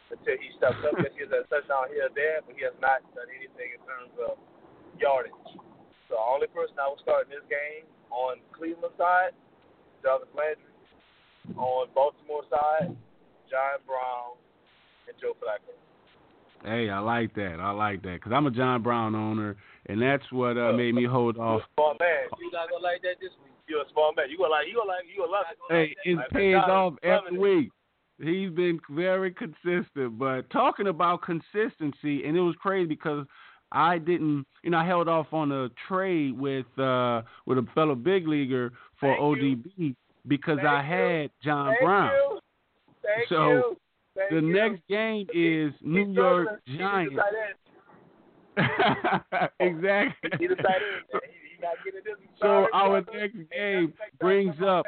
D: until he steps up. yes, he has a touchdown here or there, but he has not done anything in terms of yardage. So the only person I will start in this game on Cleveland side, Jarvis Landry. On Baltimore side, John Brown and Joe Flacco.
B: Hey, I like that. I like that because I'm a John Brown owner, and that's what uh, made me hold off.
D: Small man.
E: You not going to like that this week?
D: You're a small man. You gonna like you gonna like you gonna love it.
B: Hey, it
D: Like,
B: pays
D: God,
B: off every week. He's been very consistent. But talking about consistency, and it was crazy because I didn't, you know, I held off on a trade with uh with a fellow big leaguer for
D: Thank you.
B: ODB because
D: Thank
B: I
D: you.
B: had John
D: Thank
B: Brown.
D: You. Thank
B: So,
D: you.
B: The
D: you.
B: next game is New
D: He's
B: York. Giants.
D: the tight end.
B: exactly.
D: He's the tight end. man. He, he not getting this. He's
B: So our next game brings up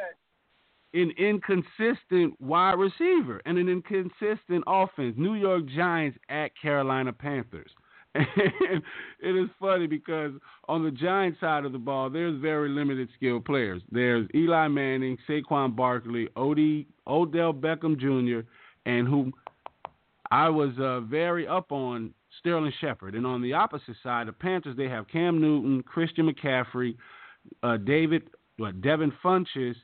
B: an inconsistent wide receiver and an inconsistent offense. New York Giants at Carolina Panthers. And it is funny because on the Giants side of the ball, there's very limited skilled players. There's Eli Manning, Saquon Barkley, Odie, Odell Beckham Jr., and who I was uh, very up on Sterling Shepard. And on the opposite side, the Panthers, they have Cam Newton, Christian McCaffrey, uh, David, what, Devin Funchess,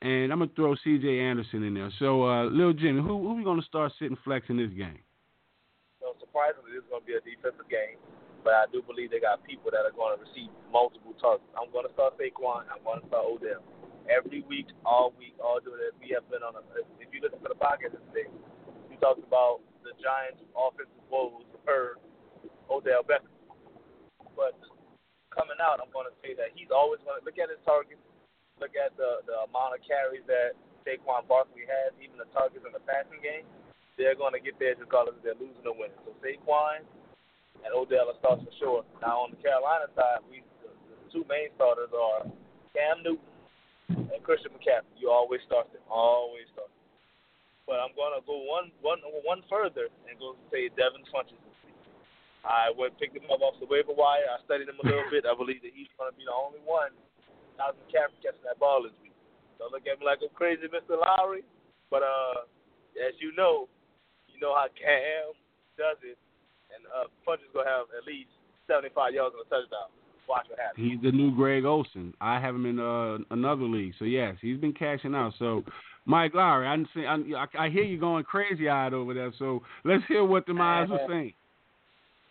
B: and I'm gonna throw C.J. Anderson in there. So, uh, Lil Jimmy, who who we gonna start sitting flex in this game?
D: Surprisingly, this is going to be a defensive game, but I do believe they got people that are going to receive multiple targets. I'm going to start Saquon. I'm going to start Odell. Every week, all week, all doing it. We have been on a. If you listen to the podcast today, we talked about the Giants' offensive woes per Odell Beckham. But coming out, I'm going to say that he's always going to look at his targets, look at the the amount of carries that Saquon Barkley has, even the targets in the passing game they're going to get theirs regardless if they're losing or winning. So Saquon and Odell are starts for sure. Now on the Carolina side, we the, the two main starters are Cam Newton and Christian McCaffrey. You always start them, always start them. But I'm going to go one one one further and go say Devin Funchess. I went picked him up off the waiver wire. I studied him a little bit. I believe that he's going to be the only one out McCaffrey catching that ball this week. Don't look at me like I'm crazy, Mr. Lowery. But uh, as you know, you know how Cam does it, and uh, Punch is gonna have at least 75 yards and a touchdown. Watch what happens.
B: He's the new Greg Olsen. I have him in uh, another league, so yes, he's been cashing out. So, Mike Lowery, I, I, I hear you going crazy eyed over there. So let's hear what the minds are saying.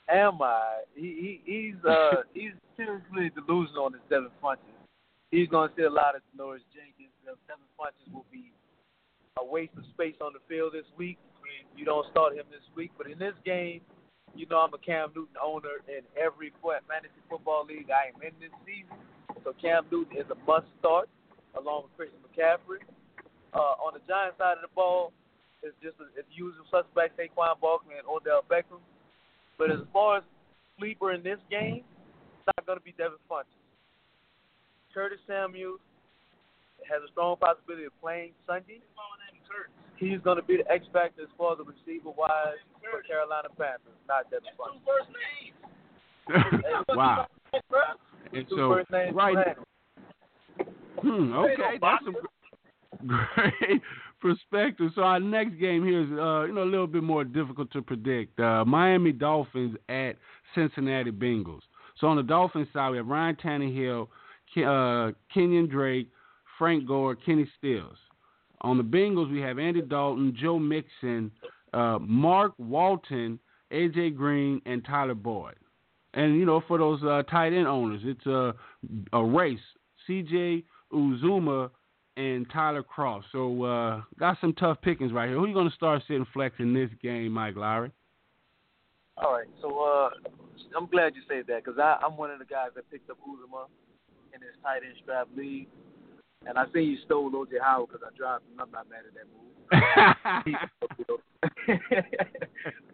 E: Am I? He, he he's uh he's seriously delusional on his Devin Funchess. He's gonna see a lot of Norris Jenkins. Devin Funchess will be a waste of space on the field this week you don't start him this week. But in this game, you know I'm a Cam Newton owner in every fantasy football league I am in this season. So Cam Newton is a must start along with Christian McCaffrey. Uh, on the Giants side of the ball, it's just it's usual suspects Saquon Barkley and Odell Beckham. But as far as sleeper in this game, it's not going to be Devin Funchess. Curtis Samuel has a strong possibility of playing Sunday. He's going to be the X factor as far as the receiver wise for Carolina Panthers, not Devin Funchess.
B: wow. And so, right. Hmm, okay, that's a great perspective. So our next game here is, uh, you know, a little bit more difficult to predict. Uh, Miami Dolphins at Cincinnati Bengals. So on the Dolphins side, we have Ryan Tannehill, uh, Kenyan Drake, Frank Gore, Kenny Stills. On the Bengals, we have Andy Dalton, Joe Mixon, uh, Mark Walton, AJ Green, and Tyler Boyd. And you know, for those uh, tight end owners, it's a a race. CJ Uzomah and Tyler Kroft. So uh, got some tough pickings right here. Who are you going to start sitting flex in this game, Mike Lowery?
E: All right, so uh, I'm glad you said that because I'm one of the guys that picked up Uzomah in this tight end strap league. And I see you stole OJ Howard because I dropped him. I'm not mad at that move.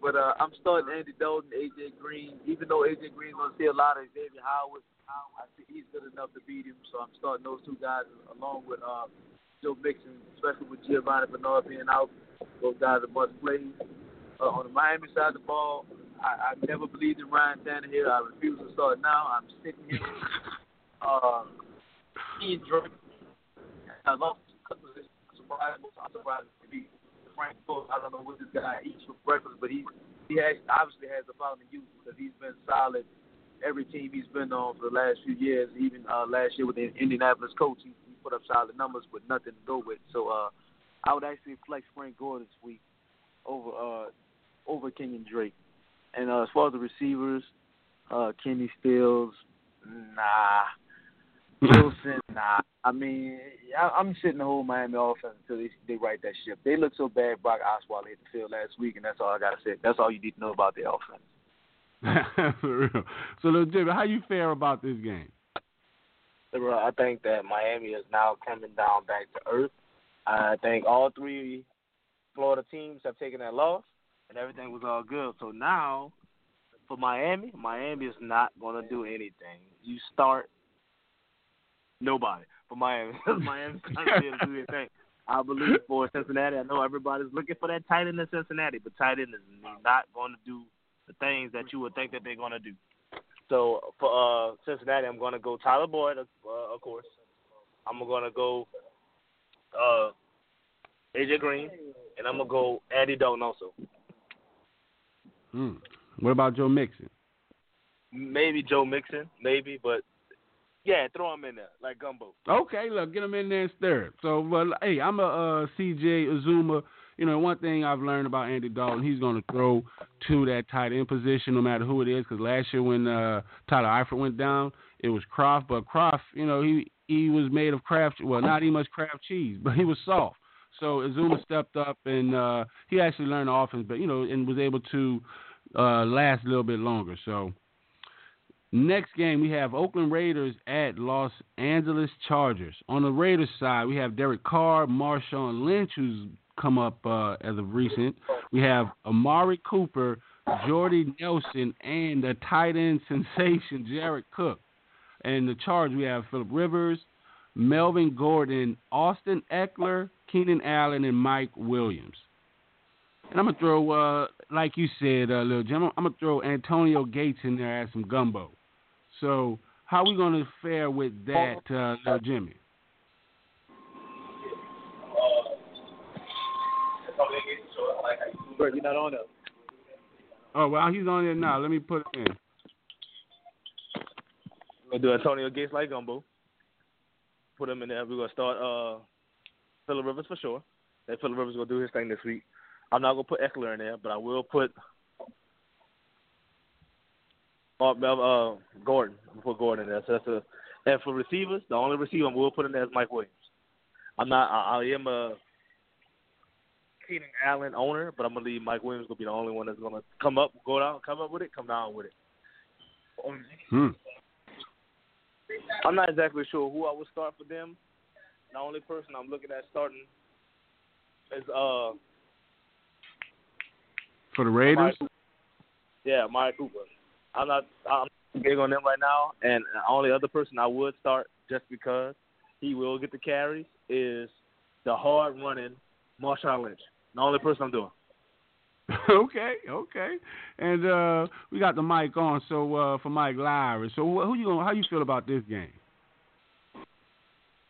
E: but uh, I'm starting Andy Dalton, AJ Green. Even though AJ Green's gonna see a lot of Xavier Howard, I think he's good enough to beat him. So I'm starting those two guys along with uh, Joe Mixon, especially with Giovani Bernard being out. Those guys are must play. Uh, on the Miami side of the ball, I, I never believed in Ryan Tannehill. I refuse to start now. I'm sitting here. Uh, Ian Drake I love surprised. I'm surprised to be Frank Gore. I don't know what this guy eats for breakfast, but he he has obviously has a fountain youth because he's been solid every team he's been on for the last few years. Even uh, last year with the Indianapolis coach, he, he put up solid numbers with nothing to go with. So uh, I would actually flex Frank Gore this week over uh, over Kenyan Drake. And uh, as far as the receivers, uh, Kenny Stills, nah. Wilson, nah. I mean, I, I'm sitting the whole Miami offense until they they right that ship. They look so bad. Brock Osweiler hit the field last week, and that's all I gotta say. That's all you need to know about the offense.
B: For real. So, Jimmy, how you fare about this game?
J: I think that Miami is now coming down back to earth. I think all three Florida teams have taken that loss, and everything was all good. So now, for Miami, Miami is not going to do anything. You start nobody for Miami. Miami's trying to do their thing.
D: I believe for Cincinnati. I know everybody's looking for that tight end in Cincinnati, but tight end is not going to do the things that you would think that they're going to do. So for uh, Cincinnati, I'm going to go Tyler Boyd, uh, of course. I'm going to go uh, AJ Green, and I'm going to go Andy Dalton also.
B: Hmm. What about Joe Mixon?
D: Maybe Joe Mixon, maybe, but yeah, throw him in there like gumbo.
B: Okay, look, get him in there and stir it. So, well, hey, I'm a uh, CJ Uzomah. You know, one thing I've learned about Andy Dalton, he's going to throw to that tight end position no matter who it is. Because last year when uh, Tyler Eifert went down, it was Kroft. but Kroft, you know, he he was made of craft. Well, not even much craft cheese, but he was soft. So Uzomah stepped up and uh, he actually learned the offense, but you know, and was able to uh, last a little bit longer. So Next game, we have Oakland Raiders at Los Angeles Chargers. On the Raiders side, we have Derek Carr, Marshawn Lynch, who's come up uh, as of recent. We have Amari Cooper, Jordy Nelson, and the tight end sensation Jared Cook. And the Chargers, we have Philip Rivers, Melvin Gordon, Austin Ekeler, Keenan Allen, and Mike Williams. And I'm gonna throw, uh, like you said, uh, little Jim, I'm gonna throw Antonio Gates in there as some gumbo. So how are we going to fare with that, uh, uh, Jimmy?
E: You're not on it.
B: Oh well, he's on there now. Let me put him in.
D: We're gonna do Antonio Gates like gumbo. Put him in there. We're gonna start uh Philip Rivers for sure. And Philip Rivers gonna do his thing this week. I'm not gonna put Ekeler in there, but I will put uh, uh, Gordon. I'm put Gordon in there. So that's a, and for receivers, the only receiver I will put in there is Mike Williams. I'm not. I, I am a Keenan Allen owner, but I'm gonna leave Mike Williams gonna be the only one that's gonna come up, go down, come up with it, come down with it.
B: Hmm.
D: I'm not exactly sure who I would start for them. The only person I'm looking at starting is uh
B: for the Raiders.
D: Yeah, Mari Cooper. I'm not I'm big on them right now, and the only other person I would start just because he will get the carries is the hard running Marshawn Lynch. The only person I'm doing.
B: okay, okay, and uh we got the mic on. So uh for Mike Lowery, so who you going? How you feel about this game?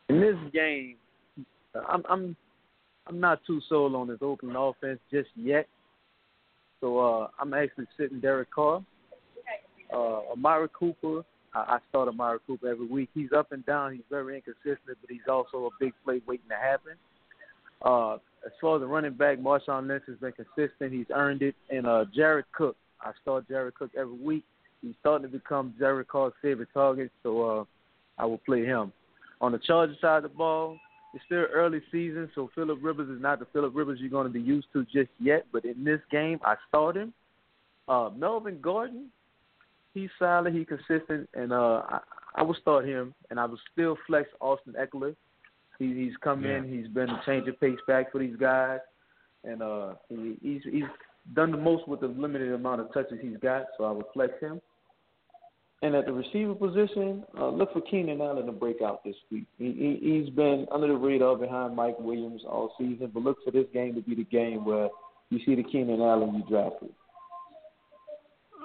E: In this game, I'm I'm I'm not too sold on this Oakland offense just yet. So uh I'm actually sitting Derek Carr. Uh, Amari Cooper, I, start Amari Cooper every week. He's up and down. He's very inconsistent, but he's also a big play waiting to happen. Uh, as far as the running back, Marshawn Lynch has been consistent. He's earned it. And uh, Jared Cook, I start Jared Cook every week. He's starting to become Jared Carr's favorite target, so uh, I will play him. On the Charger side of the ball, it's still early season, so Philip Rivers is not the Philip Rivers you're going to be used to just yet. But in this game, I start him. Uh, Melvin Gordon, he's solid, he's consistent, and uh, I, I will start him, and I will still flex Austin Ekeler. He, he's come yeah. in, he's been a change of pace back for these guys, and uh, he, he's he's done the most with the limited amount of touches he's got, so I will flex him. And at the receiver position, uh, look for Keenan Allen to break out this week. He, he, he's been under the radar behind Mike Williams all season, but look for this game to be the game where you see the Keenan Allen you drafted.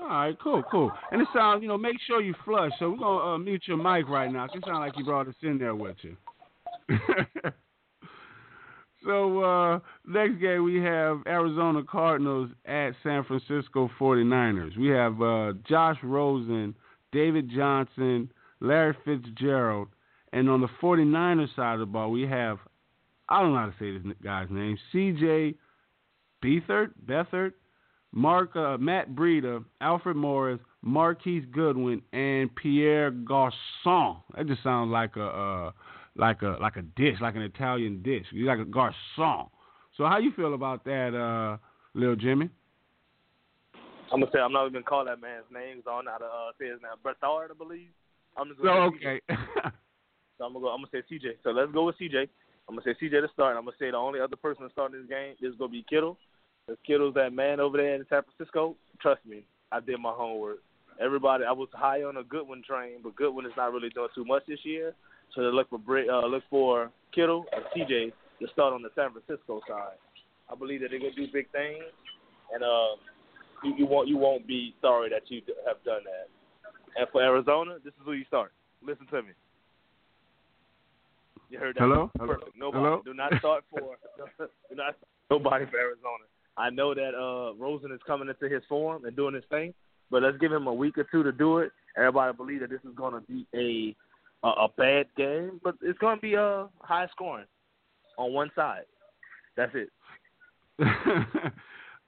B: All right, cool, cool. And it sounds, you know, make sure you flush. So we're gonna uh, mute your mic right now. It sounds like you brought us in there with you. so uh, next game we have Arizona Cardinals at San Francisco 49ers. We have uh, Josh Rosen, David Johnson, Larry Fitzgerald, and on the 49ers side of the ball we have I don't know how to say this guy's name, C.J. Beathard, Beathard, Mark uh, Matt Breida, Alfred Morris, Marquise Goodwin, and Pierre Garcon. That just sounds like a uh, like a like a dish, like an Italian dish. You like a garçon. So how you feel about that, uh, little Jimmy?
D: I'm gonna say I'm not even gonna call that man's name. Cause I don't know how to uh, say his name. Berthard, I believe. I'm just
B: gonna oh, okay.
D: so I'm gonna go. I'm gonna say CJ. So let's go with CJ. I'm gonna say CJ to start. I'm gonna say the only other person to start this game is gonna be Kittle. Kittle's that man over there in San Francisco, trust me, I did my homework. Everybody, I was high on a Goodwin train, but Goodwin is not really doing too much this year. So they look for uh, look for Kittle and CJ to start on the San Francisco side. I believe that they're gonna do big things, and uh, you, you won't you won't be sorry that you have done that. And for Arizona, this is who you start. Listen to me. You heard that?
B: Hello?
D: Perfect. Nobody.
B: Hello?
D: Do not start for. do not nobody for Arizona. I know that uh Rosen is coming into his form and doing his thing, but let's give him a week or two to do it. Everybody believe that this is going to be a a, a bad game, but it's going to be a uh, high scoring on one side. That's it.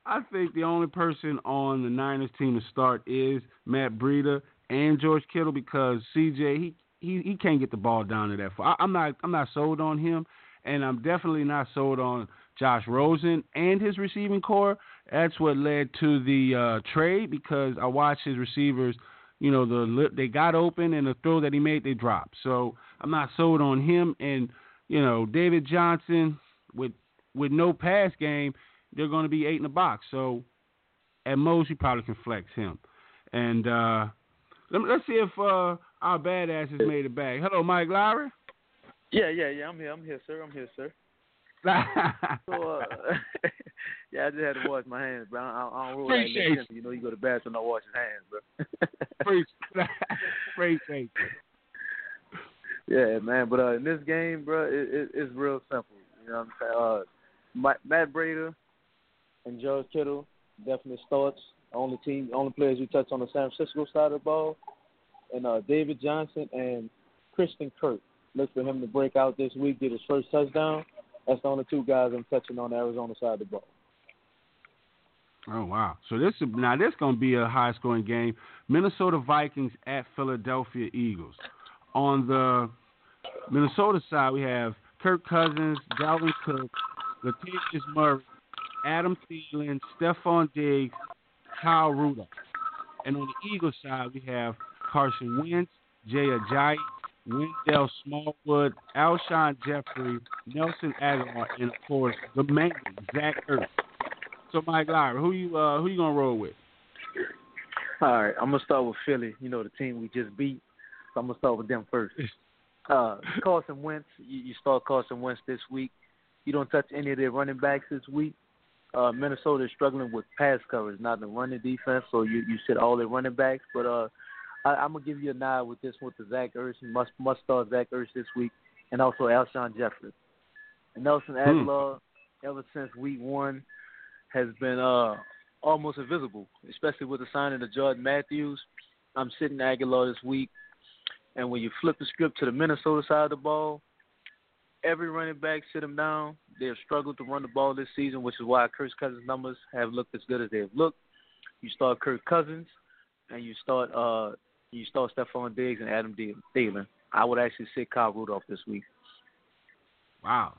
B: I think the only person on the Niners team to start is Matt Breida and George Kittle because CJ he he, he can't get the ball down to that far. I, I'm not I'm not sold on him, and I'm definitely not sold on Josh Rosen and his receiving corps. That's what led to the uh, trade because I watched his receivers. You know the they got open and the throw that he made they dropped. So I'm not sold on him and you know David Johnson with with no pass game they're going to be eight in the box. So at most, you probably can flex him. And uh, let, us see if uh, our badass has made it back. Hello, Mike Lowery.
E: Yeah, yeah, yeah. I'm here. I'm here, sir. I'm here, sir. So, uh, yeah, I just had to wash my hands, bro. I, I don't really
B: Appreciate
E: like that. You know, you go to the bathroom, not wash your hands, bro.
B: Appreciate
E: Yeah, man. But uh, in this game, bro, it, it, it's real simple. You know what I'm saying? Uh, Matt Breida, and George Kittle definitely starts. Only team, only players we touch on the San Francisco side of the ball, and uh, David Johnson and Christian Kirk. Look for him to break out this week, get his first touchdown. That's the only two guys I'm touching on the Arizona side of the ball.
B: Oh wow! So this is now this is going to be a high scoring game. Minnesota Vikings at Philadelphia Eagles. On the Minnesota side, we have Kirk Cousins, Dalvin Cook, Latavius Murray, Adam Thielen, Stefon Diggs, Kyle Rudolph. And on the Eagles side, we have Carson Wentz, Jay Ajayi, Wendell Smallwood, Alshon Jeffery, Nelson Agholor, and of course the main Zach Ertz. So Mike Lowery, who you uh, who you gonna roll with?
E: All right, I'm gonna start with Philly. You know the team we just beat, so I'm gonna start with them first. Uh, Carson Wentz, you, you start Carson Wentz this week. You don't touch any of their running backs this week uh, Minnesota is struggling with pass coverage, not the running defense. So you you sit all their running backs, but uh, I, I'm gonna give you a nod with this with the Zach Ertz must must start Zach Ertz this week, and also Alshon Jeffery. And Nelson hmm. Agholor, hmm. ever since week one, has been uh almost invisible, especially with the signing of Jordan Matthews. I'm sitting Agholor this week, and when you flip the script to the Minnesota side of the ball, every running back sit him down. They've struggled to run the ball this season, which is why Kirk Cousins' numbers have looked as good as they have looked. You start Kirk Cousins, and you start uh you start Stefon Diggs and Adam Thielen. I would actually sit Kyle Rudolph this week.
B: Wow.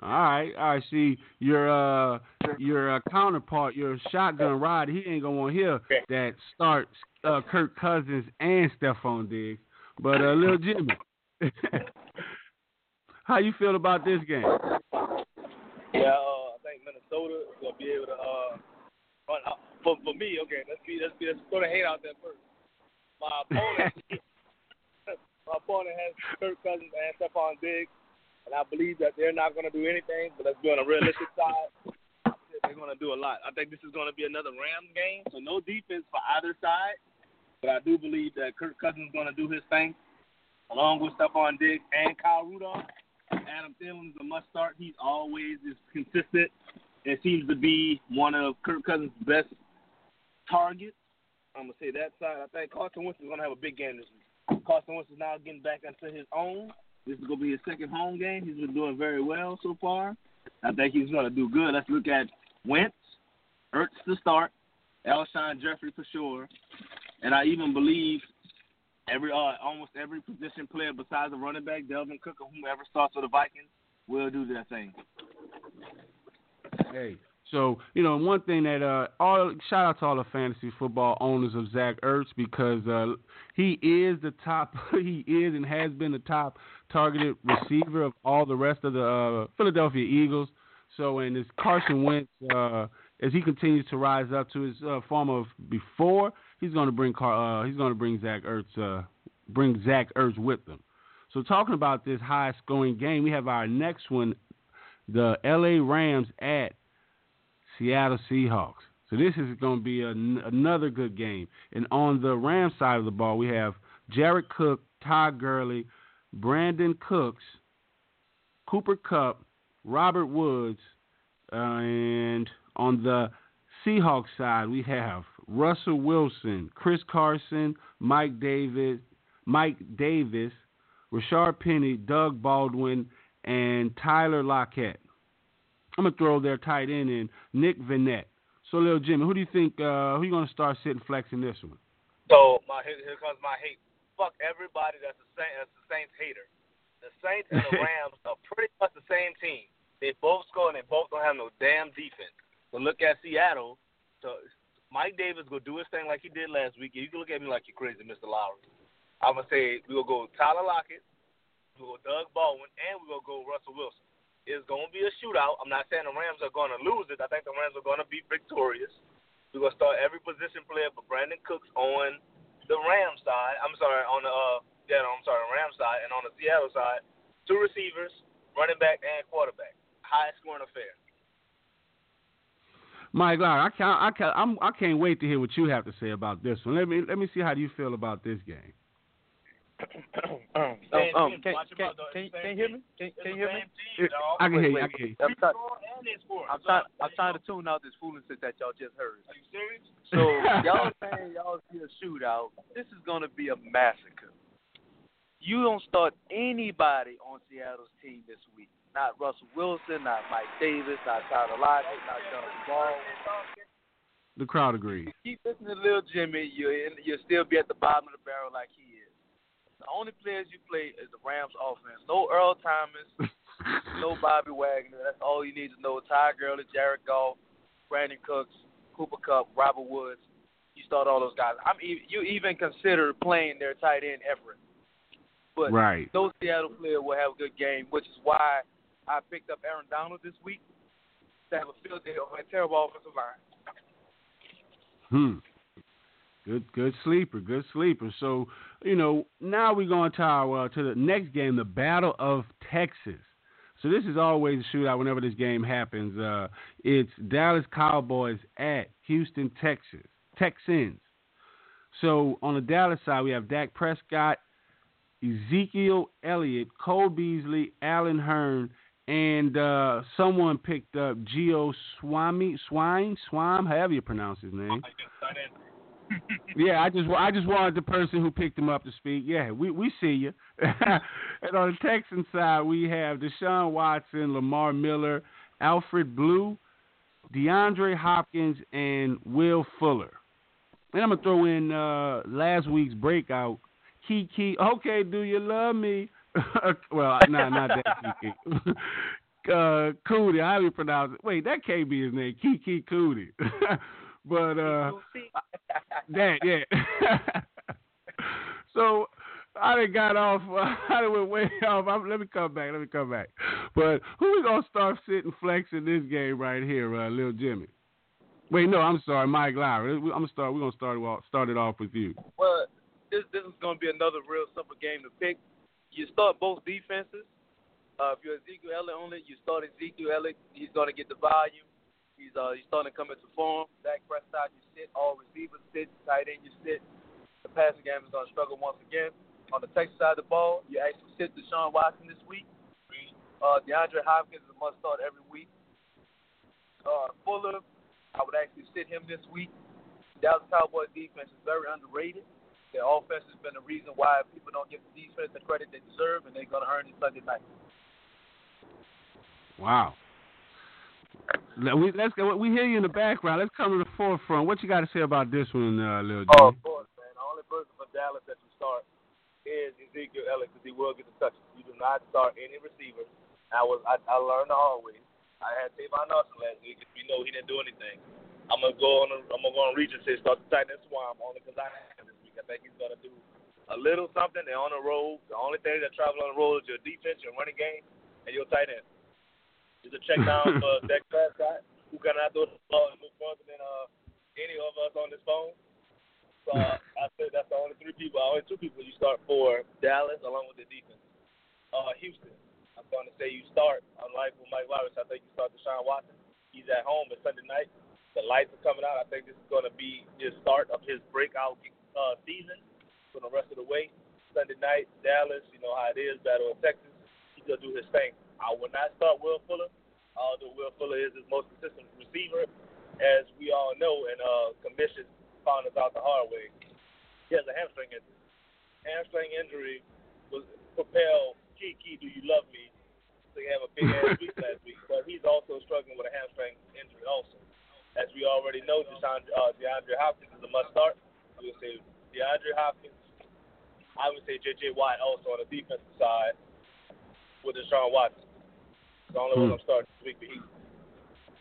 B: All right, I see your uh your uh, counterpart, your shotgun ride. He ain't gonna want to hear that starts uh, Kirk Cousins and Stefon Diggs, but uh, little Jimmy. How you feel about this game?
D: Yeah, uh, I think Minnesota is gonna be able to uh, run out. For for me, okay, let's be let's be let's throw the hate out there first. My opponent, my opponent has Kirk Cousins and Stefon Diggs, and I believe that they're not gonna do anything. But let's be on a realistic side. They're gonna do a lot. I think this is gonna be another Rams game, so no defense for either side. But I do believe that Kirk Cousins is gonna do his thing, along with Stefon Diggs and Kyle Rudolph. Adam Thielen is a must start. He's always is consistent. It seems to be one of Kirk Cousins' best targets. I'm gonna say that side. I think Carson Wentz is gonna have a big game this week. Carson Wentz is now getting back into his own. This is gonna be his second home game. He's been doing very well so far. I think he's gonna do good. Let's look at Wentz, Ertz to start, Alshon Jeffery for sure, and I even believe every uh, almost every position player besides the running back, Dalvin Cook or whomever starts for the Vikings will do their thing.
B: Hey, so you know one thing that uh, all shout out to all the fantasy football owners of Zach Ertz because uh, he is the top. he is and has been the top targeted receiver of all the rest of the uh, Philadelphia Eagles. So and as Carson Wentz, uh, as he continues to rise up to his uh, form of before, he's going to bring Car- uh, he's going to bring Zach Ertz uh, bring Zach Ertz with them. So talking about this high scoring game, we have our next one the L.A. Rams at Seattle Seahawks. So this is going to be an, another good game. And on the Rams side of the ball, we have Jared Cook, Todd Gurley, Brandin Cooks, Cooper Kupp, Robert Woods, uh, and on the Seahawks side, we have Russell Wilson, Chris Carson, Mike Davis, Mike Davis, Rashaad Penny, Doug Baldwin, and Tyler Lockett. I'm gonna throw their tight end in Nick Vannett. So, little Jimmy, who do you think? Uh, who you gonna start sitting flexing this one?
D: So my here, here comes my hate. Fuck everybody that's the Saint, that's the Saints hater. The Saints and the Rams are pretty much the same team. They both score and they both don't have no damn defense. So look at Seattle. So Mike Davis will do his thing like he did last week. You can look at me like you're crazy, Mr. Lowery. I'm gonna say we will go Tyler Lockett, we will go Doug Baldwin, and we will go Russell Wilson. It's gonna be a shootout. I'm not saying the Rams are gonna lose it. I think the Rams are gonna be victorious. We're gonna start every position player for Brandin Cooks on the Rams side. I'm sorry, on the uh yeah, I'm sorry, Rams side, and on the Seattle side, two receivers, running back, and quarterback. High scoring affair.
B: Mike Lowery, I can't, I can't, I'm, I can't wait to hear what you have to say about this one. Let me, let me see how you feel about this game.
E: Um, um, can, can, can, you- can you hear me? Can, can you hear me?
B: I can hear you. I can hear you.
E: I'm, try, I'm, trying, I'm trying to tune out this foolishness that y'all just heard.
D: Are you serious?
E: So y'all saying y'all see a shootout. This is gonna be a massacre. You don't start anybody on Seattle's team this week. Not Russell Wilson, not Mike Davis, not Tyler Lockett, not Jonathan Ball.
B: The crowd agrees.
E: Keep listening to Lil Jimmy, you you'll still be at the bottom of the barrel like he is. The only players you play is the Rams offense. No Earl Thomas, no Bobby Wagner. That's all you need to know. Ty Gurley, Jared Goff, Brandin Cooks, Cooper Kupp, Robert Woods. You start all those guys. I'm even, you even consider playing their tight end Everett. But
B: Right.
E: those Seattle players will have a good game, which is why I picked up Aaron Donald this week to have a field day on a terrible offensive line.
B: Hmm. Good, good sleeper, good sleeper. So, you know, now we're going to our uh, to the next game, the Battle of Texas. So this is always a shootout whenever this game happens. Uh, it's Dallas Cowboys at Houston, Texas, Texans. So on the Dallas side, we have Dak Prescott, Ezekiel Elliott, Cole Beasley, Allen Hearn, and uh, someone picked up Geo Swami, Swine, Swam, however you pronounce his name. Yeah, I just I just wanted the person who picked him up to speak. Yeah, we we see you. and on the Texan side, we have Deshaun Watson, Lamar Miller, Alfred Blue, DeAndre Hopkins, and Will Fuller. And I'm gonna throw in uh, last week's breakout, Kiki. Okay, do you love me? well, nah, not that Kiki. uh, Cootie, how do you pronounce it? Wait, that can't be his name, Kiki Cootie. But uh, that yeah. so I done got off. I done went way off. I'm, let me come back. Let me come back. But who we gonna start sitting flexing this game right here, uh, Lil Jimmy? Wait, no, I'm sorry, Mike Lowery. I'm gonna start. We're gonna start it off, start it off with you.
E: Well, this this is going to be another real simple game to pick. You start both defenses. Uh, if you're Ezekiel Elliott only, you start Ezekiel Elliott. He's going to get the volume. He's uh he's starting to come into form. Dak Prescott, you sit. All receivers sit. Tight end, you sit. The passing game is going to struggle once again. On the Texas side of the ball, you actually sit Deshaun Watson this week. Uh, DeAndre Hopkins is a must start every week. Uh, Fuller, I would actually sit him this week. Dallas Cowboys defense is very underrated. Their offense has been the reason why people don't give the defense the credit they deserve, and they're going to earn it Sunday night.
B: Wow. We, let's go. We hear you in the background. Let's come to the forefront. What you got to say about this one, uh, Lil Jimmy?
D: Oh, of course, man. The only person for Dallas that you start is Ezekiel Elliott because he will get the touches. You do not start any receivers. I was I, I learned the hard way. I had Tavon Austin last week. If you know he didn't do anything, I'm gonna go on. A, I'm gonna go on say start the tight end Swam only because I have this week. I think he's gonna do a little something. They're on the road. The only thing that travel on the road is your defense, your running game, and your tight end. Just a check down for Dak Prescott, who cannot throw the ball and move further than uh, any of us on this phone. So uh, I said that's the only three people, only two people you start for Dallas along with the defense. Uh, Houston. I'm going to say you start, unlike with Mike Lowery, I think you start Deshaun Watson. He's at home. It's Sunday night. The lights are coming out. I think this is going to be his start of his breakout uh, season for the rest of the way. Sunday night, Dallas, you know how it is, Battle of Texas. He's going to do his thing. I would not start Will Fuller, although Will Fuller is his most consistent receiver, as we all know, and uh, commission found us out the hard way. He has a hamstring injury. Hamstring injury was propelled Kiki, do you love me? To have a big ass week last week, but he's also struggling with a hamstring injury also. As we already know, Deshaun, uh, DeAndre Hopkins is a must start. I would say DeAndre Hopkins. I would say J.J. Watt also on the defensive side with Deshaun Watson. It's the only
B: Hmm.
D: one I'm starting this week. But he,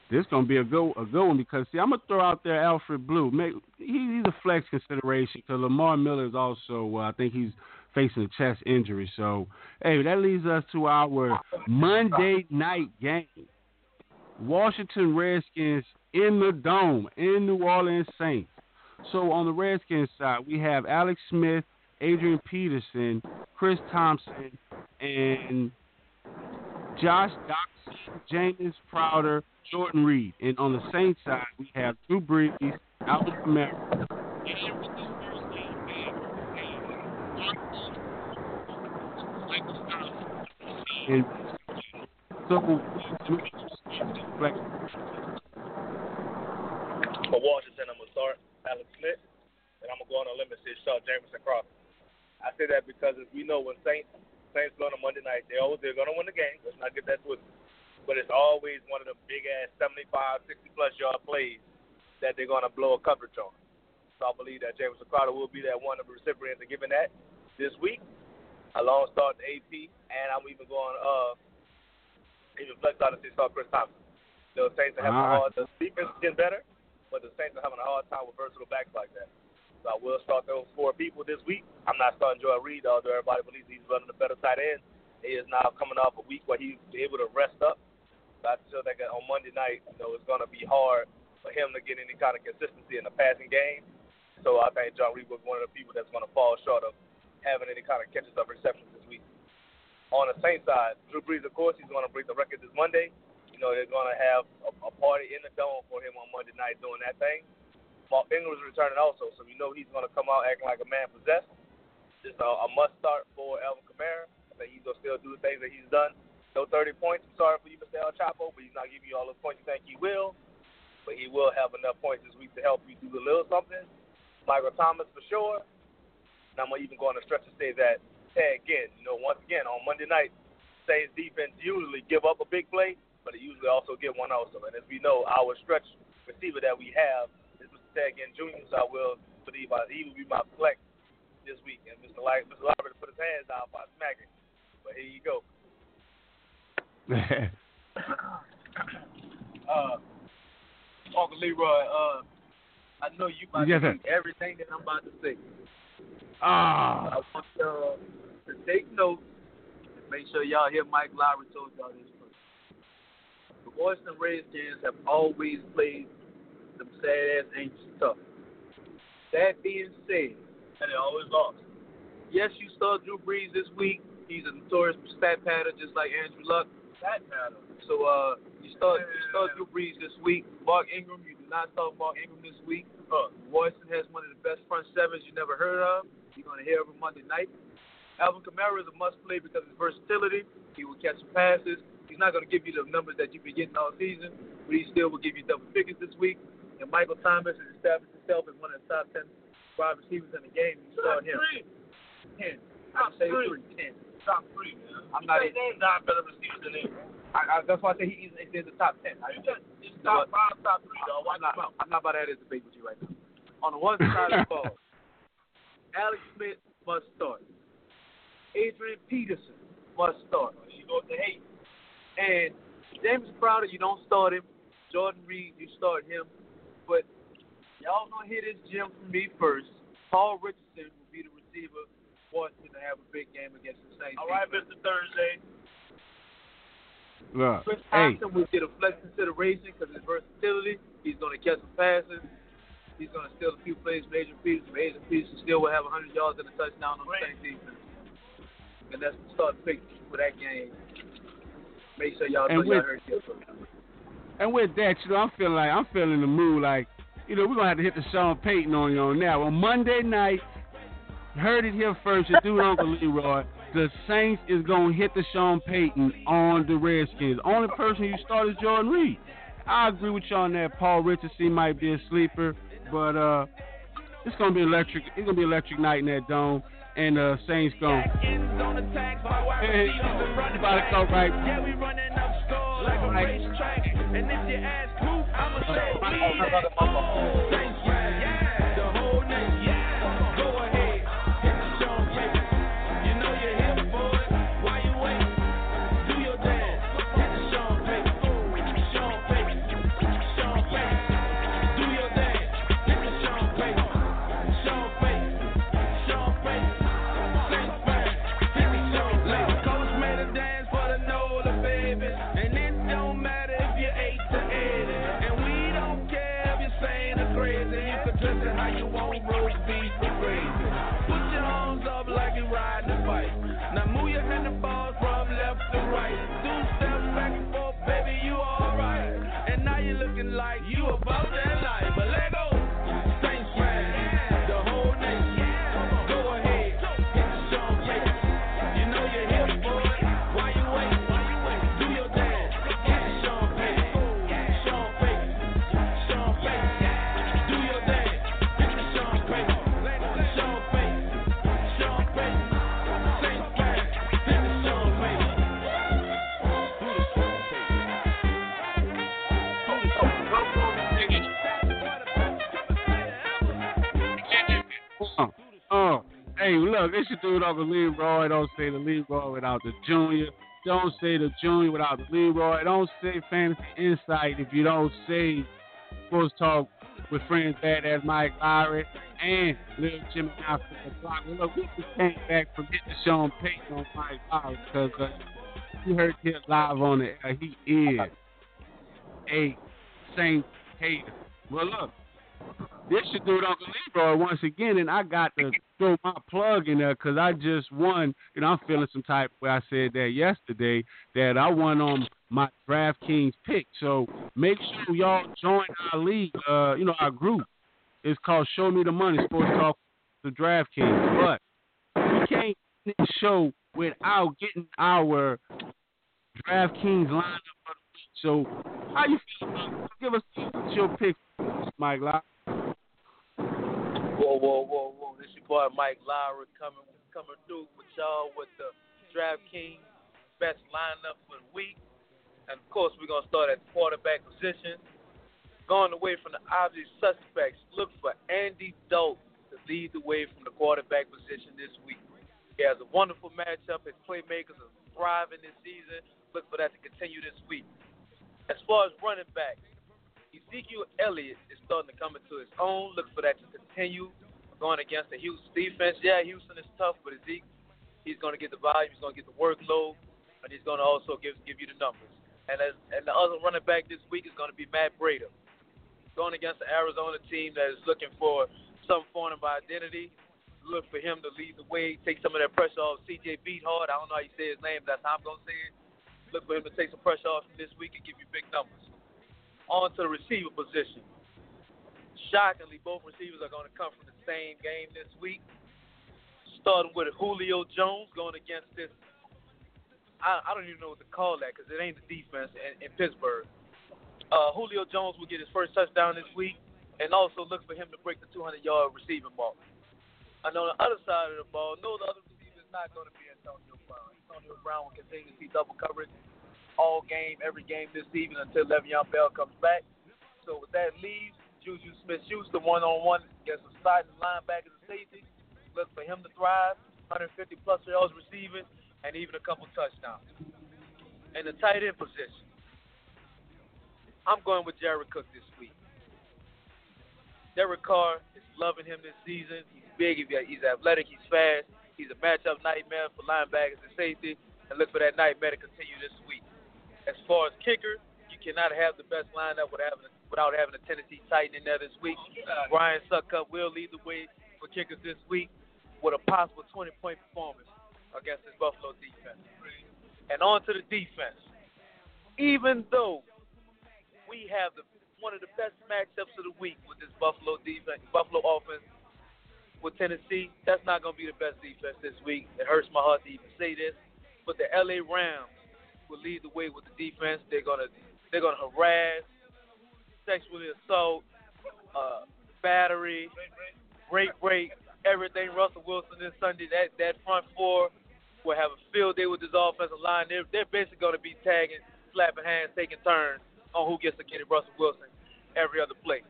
B: This gonna be a good a good one because see I'm gonna throw out there Alfred Blue. Make, he, he's a flex consideration because Lamar Miller is also uh, I think he's facing a chest injury. So hey, that leads us to our Monday night game. Washington Redskins in the dome in New Orleans Saints. So on the Redskins side, we have Alex Smith, Adrian Peterson, Chris Thompson, and Josh Doctson, James Crowder, Jordan Reed. And on the Saints side, we have Drew Brees, Alvin Kamara, and so flex
D: for Washington, I'm gonna start Alex Smith, and I'm gonna go on a limb and say Shaw Jameson Crawford. I say that because as we know, when Saints Saints go on a Monday night, they always they're gonna win the game. Let's not get that twisted. But it's always one of the big ass 75, 60 plus yard plays that they're gonna blow a coverage on. So I believe that Jamison Crowder will be that one of the recipients of giving that this week. Along start the AP, and I'm even going uh even flex out and say start Chris Thompson. The Saints are having a
B: Ah.
D: hard. The defense is getting better, but the Saints are having a hard time with versatile backs like that. So I will start those four people this week. I'm not starting Joy Reed, although everybody believes he's running a better tight end. He is now coming off a week where he's able to rest up. So I feel that on Monday night, you know, it's going to be hard for him to get any kind of consistency in the passing game. So I think John Reed was one of the people that's going to fall short of having any kind of catches of receptions this week. On the Saints side, Drew Brees, of course, he's going to break the record this Monday. You know, they're going to have a, a party in the dome for him on Monday night doing that thing. Ingram's returning also, so we know he's going to come out acting like a man possessed. Just a, a must start for Alvin Kamara. I think he's going to still do the things that he's done. No 30 points. I'm sorry for you, Mr. El Chapo, but he's not giving you all the points you think he will. But he will have enough points this week to help you do a little something. Michael Thomas for sure. And I'm even going to stretch to say that, hey, again, you know, once again, on Monday night, Saints defense usually give up a big play, but they usually also get one also. And as we know, our stretch receiver that we have. Tag Jr., so I will believe I, he will be my flex this week. And Mr. Light, Mr. Lambert put his hands down by smacking. But here you go. Uh, Uncle Leroy, uh, I know you about
B: Yes,
D: to
B: sir.
D: everything that I'm about to say.
B: Ah,
D: I want y'all to take notes and make sure y'all hear Mike Lowery told y'all this first. The Washington Redskins have always played them sad ass Angels tough. That being said, and they always lost. Yes, you start Drew Brees this week. He's a notorious stat pattern just like Andrew Luck. Stat pattern. So uh, you start you start Drew Brees this week. Mark Ingram, you do not start Mark Ingram this week. Uh, Washington has one of the best front sevens you never heard of. You're going to hear every Monday night. Alvin Kamara is a must play because of his versatility. He will catch some passes. He's not going to give you the numbers that you've been getting all season, but he still will give you double figures this week. And Michael Thomas has established himself as one of the top 10 wide receivers in the game. You start him. 10. I say three. 10. Top three, man. I'm not. He's not better receiver than him. I, I, that's why I say he's in the top 10. I, he's top five, top three, though. I'm not, I'm not about to have this debate with you right now. On the one side of the ball, Alex Smith must start. Adrian Peterson must start. Oh, you go to hate. And James Crowder, you don't start him. Jordan Reed, you start him. But y'all gonna hear this gem from me first. Paul Richardson will be the receiver. Washington to have a big game against the Saints. All right, Mr. Thursday.
B: look,
D: Chris
B: hey,
D: Thompson will get a flex consideration because of his versatility. He's going to catch some passes. He's going to steal a few plays from Adrian Peterson. but Adrian Peterson still will have 100 yards and a touchdown on the Saints defense. And that's the start pick for that game.
K: Make sure y'all
B: And
K: know y'all
B: with-
K: heard it here first.
B: And with that, you know, I'm feeling like I'm feeling the mood like, you know, we're gonna have to hit the Sean Payton on you on now. On Monday night, heard it here first, your dude Uncle Leroy. The Saints is gonna hit the Sean Payton on the Redskins. Only person you start is Jordan Reed. I agree with y'all on that. Paul Richardson might be a sleeper, but uh, it's gonna be electric. It's gonna be electric night in that dome, and uh, Saints gonna. Hey, about to go right.
C: Yeah, we running up scores like a racetrack. And if you ask who, I'ma say we
B: hey, look, it's your dude Uncle Leroy. Don't say the Leroy without the Junior. Don't say the Junior without the Leroy. Don't say Fantasy Insight if you don't say Sports Talk with friends badass Mike Lowery and Little Jimmy out the block. Well, look, we just came back from getting Sean Payton on Mike Lowery because uh, you heard him live on it. air. He is a Saint hater. Well, look, this should do it Uncle Leroy once again, and I got to throw my plug in there because I just won. You know, I'm feeling some type where I said that yesterday that I won on my DraftKings pick. So make sure y'all join our league. Uh, you know, our group. It's called Show Me the Money Sports Talk the DraftKings. But we can't this show without getting our DraftKings lineup. So how you feel? Give us your pick, Mike Locke.
E: Boy Mike Lowery coming coming through with y'all with the DraftKings best lineup for the week. And of course we're gonna start at the quarterback position. Going away from the obvious suspects, look for Andy Dalton to lead the way from the quarterback position this week. He has a wonderful matchup. His playmakers are thriving this season. Look for that to continue this week. As far as running backs, Ezekiel Elliott is starting to come into his own. Look for that to continue. Going against the Houston defense. Yeah, Houston is tough, but Ezekiel, he's going to get the volume, he's going to get the workload, and he's going to also give give you the numbers. And as, and the other running back this week is going to be Matt Breida. Going against the Arizona team that is looking for some form of identity. Look for him to lead the way, take some of that pressure off CJ Beathard. I don't know how you say his name, but that's how I'm going to say it. Look for him to take some pressure off this week and give you big numbers on to the receiver position. Shockingly, both receivers are going to come from the same game this week. Starting with Julio Jones going against this. I, I don't even know what to call that because it ain't the defense in, in Pittsburgh. Uh, Julio Jones will get his first touchdown this week, and also look for him to break the 200-yard receiving mark. And on the other side of the ball, no, the other receiver is not going to be Antonio Brown. Antonio Brown will continue to see double coverage all game, every game this season until Le'Veon Bell comes back. So with that leaves Juju Smith-Schuster one-on-one against the starting linebackers and safety. Look for him to thrive, 150 plus yards receiving, and even a couple touchdowns. In the tight end position, I'm going with Jared Cook this week. Derek Carr is loving him this season. He's big, he's athletic, he's fast. He's a matchup nightmare for linebackers and safety. And look for that nightmare to continue this week. As far as kicker, you cannot have the best lineup without having, without having a Tennessee Titan in there this week. Uh, Brian Succop will lead the way for kickers this week with a possible 20 point performance against this Buffalo defense. And on to the defense. even though we have the one of the best matchups of the week with this Buffalo defense, Buffalo offense with Tennessee, that's not going to be the best defense this week. It hurts my heart to even say this, but the LA Rams will lead the way with the defense. They're gonna they're gonna harass, sexually assault, uh, battery, rape, break, everything. Russell Wilson this Sunday. That that front four will have a field day with this offensive line. They're they're basically gonna be tagging, slapping hands, taking turns on who gets to get it Russell Wilson every other play.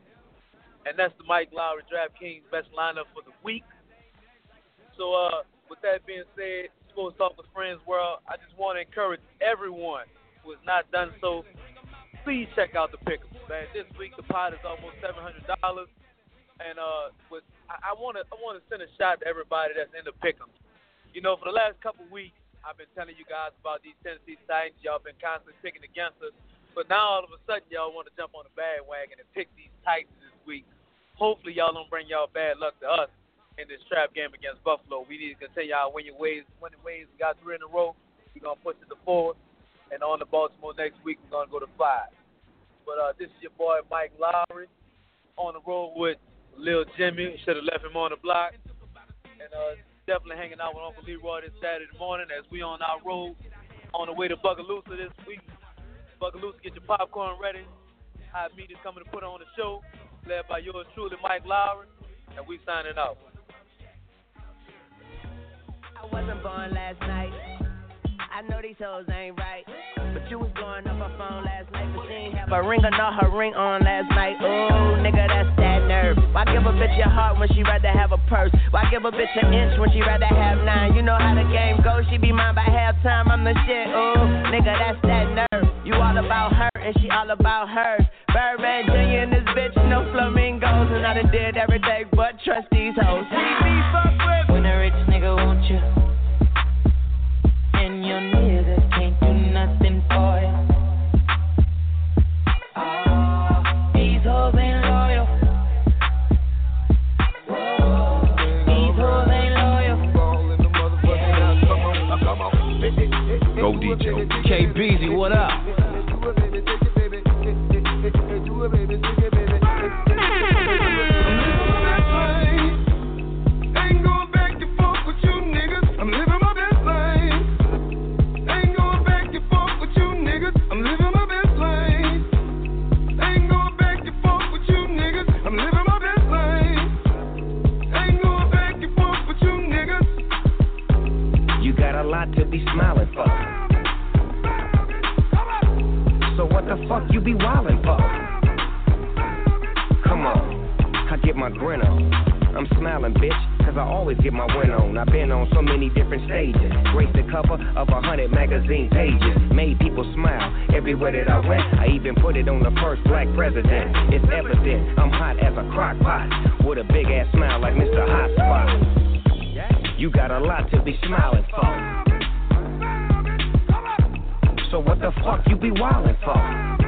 E: And that's the Mike Lowery DraftKings best lineup for the week. So uh, with that being said, Sports Talk with Friends World, I just want to encourage everyone who has not done so, please check out the pick'em. Man, this week the pot is almost seven hundred dollars, and uh, with I want to I want to send a shot to everybody that's in the pick'em. You know, for the last couple weeks, I've been telling you guys about these Tennessee Titans. Y'all been constantly picking against us. But now all of a sudden y'all want to jump on the bandwagon and pick these Titans this week. Hopefully y'all don't bring y'all bad luck to us in this trap game against Buffalo. We need to continue our winning ways. Winning ways. We got three in a row. We're gonna push it to four, and on to Baltimore next week. We're gonna go to five. But uh, this is your boy Mike Lowery on the road with Lil Jimmy. Should have left him on the block. And uh, definitely hanging out with Uncle Leroy this Saturday morning as we on our road on the way to Bogalusa this week. Bogalusa, get your popcorn ready. Hot meat is coming to put on the show, led by yours truly, Mike Lowery, and we signing out.
L: I wasn't born last night. I know these hoes ain't right. You was blowing her phone last night, but ring or not her ring on last night. Ooh, nigga, that's that nerve. Why give a bitch your heart when she rather have a purse? Why give a bitch an inch when she rather have nine? You know how the game goes, she be mine by halftime. I'm the shit, ooh, nigga, that's that nerve. You all about her and she all about hers. Birdman Jr. and this bitch, no flamingos, and I done did everything but trust these hoes. See fuck with when a rich nigga want you. And your niggas can't
G: DJ. KBZ, what up?
L: Be smiling for. So what the fuck you be wildin' for? Come on, I get my grin on. I'm smiling, bitch, cause I always get my win on. I've been on so many different stages. Graced the cover of a hundred magazine pages. Made people smile everywhere that I went. I even put it on the first black president. It's evident I'm hot as a crock pot. With a big ass smile like Mr. Hot Spot. You got a lot to be smiling for. So what the fuck you be wildin' for?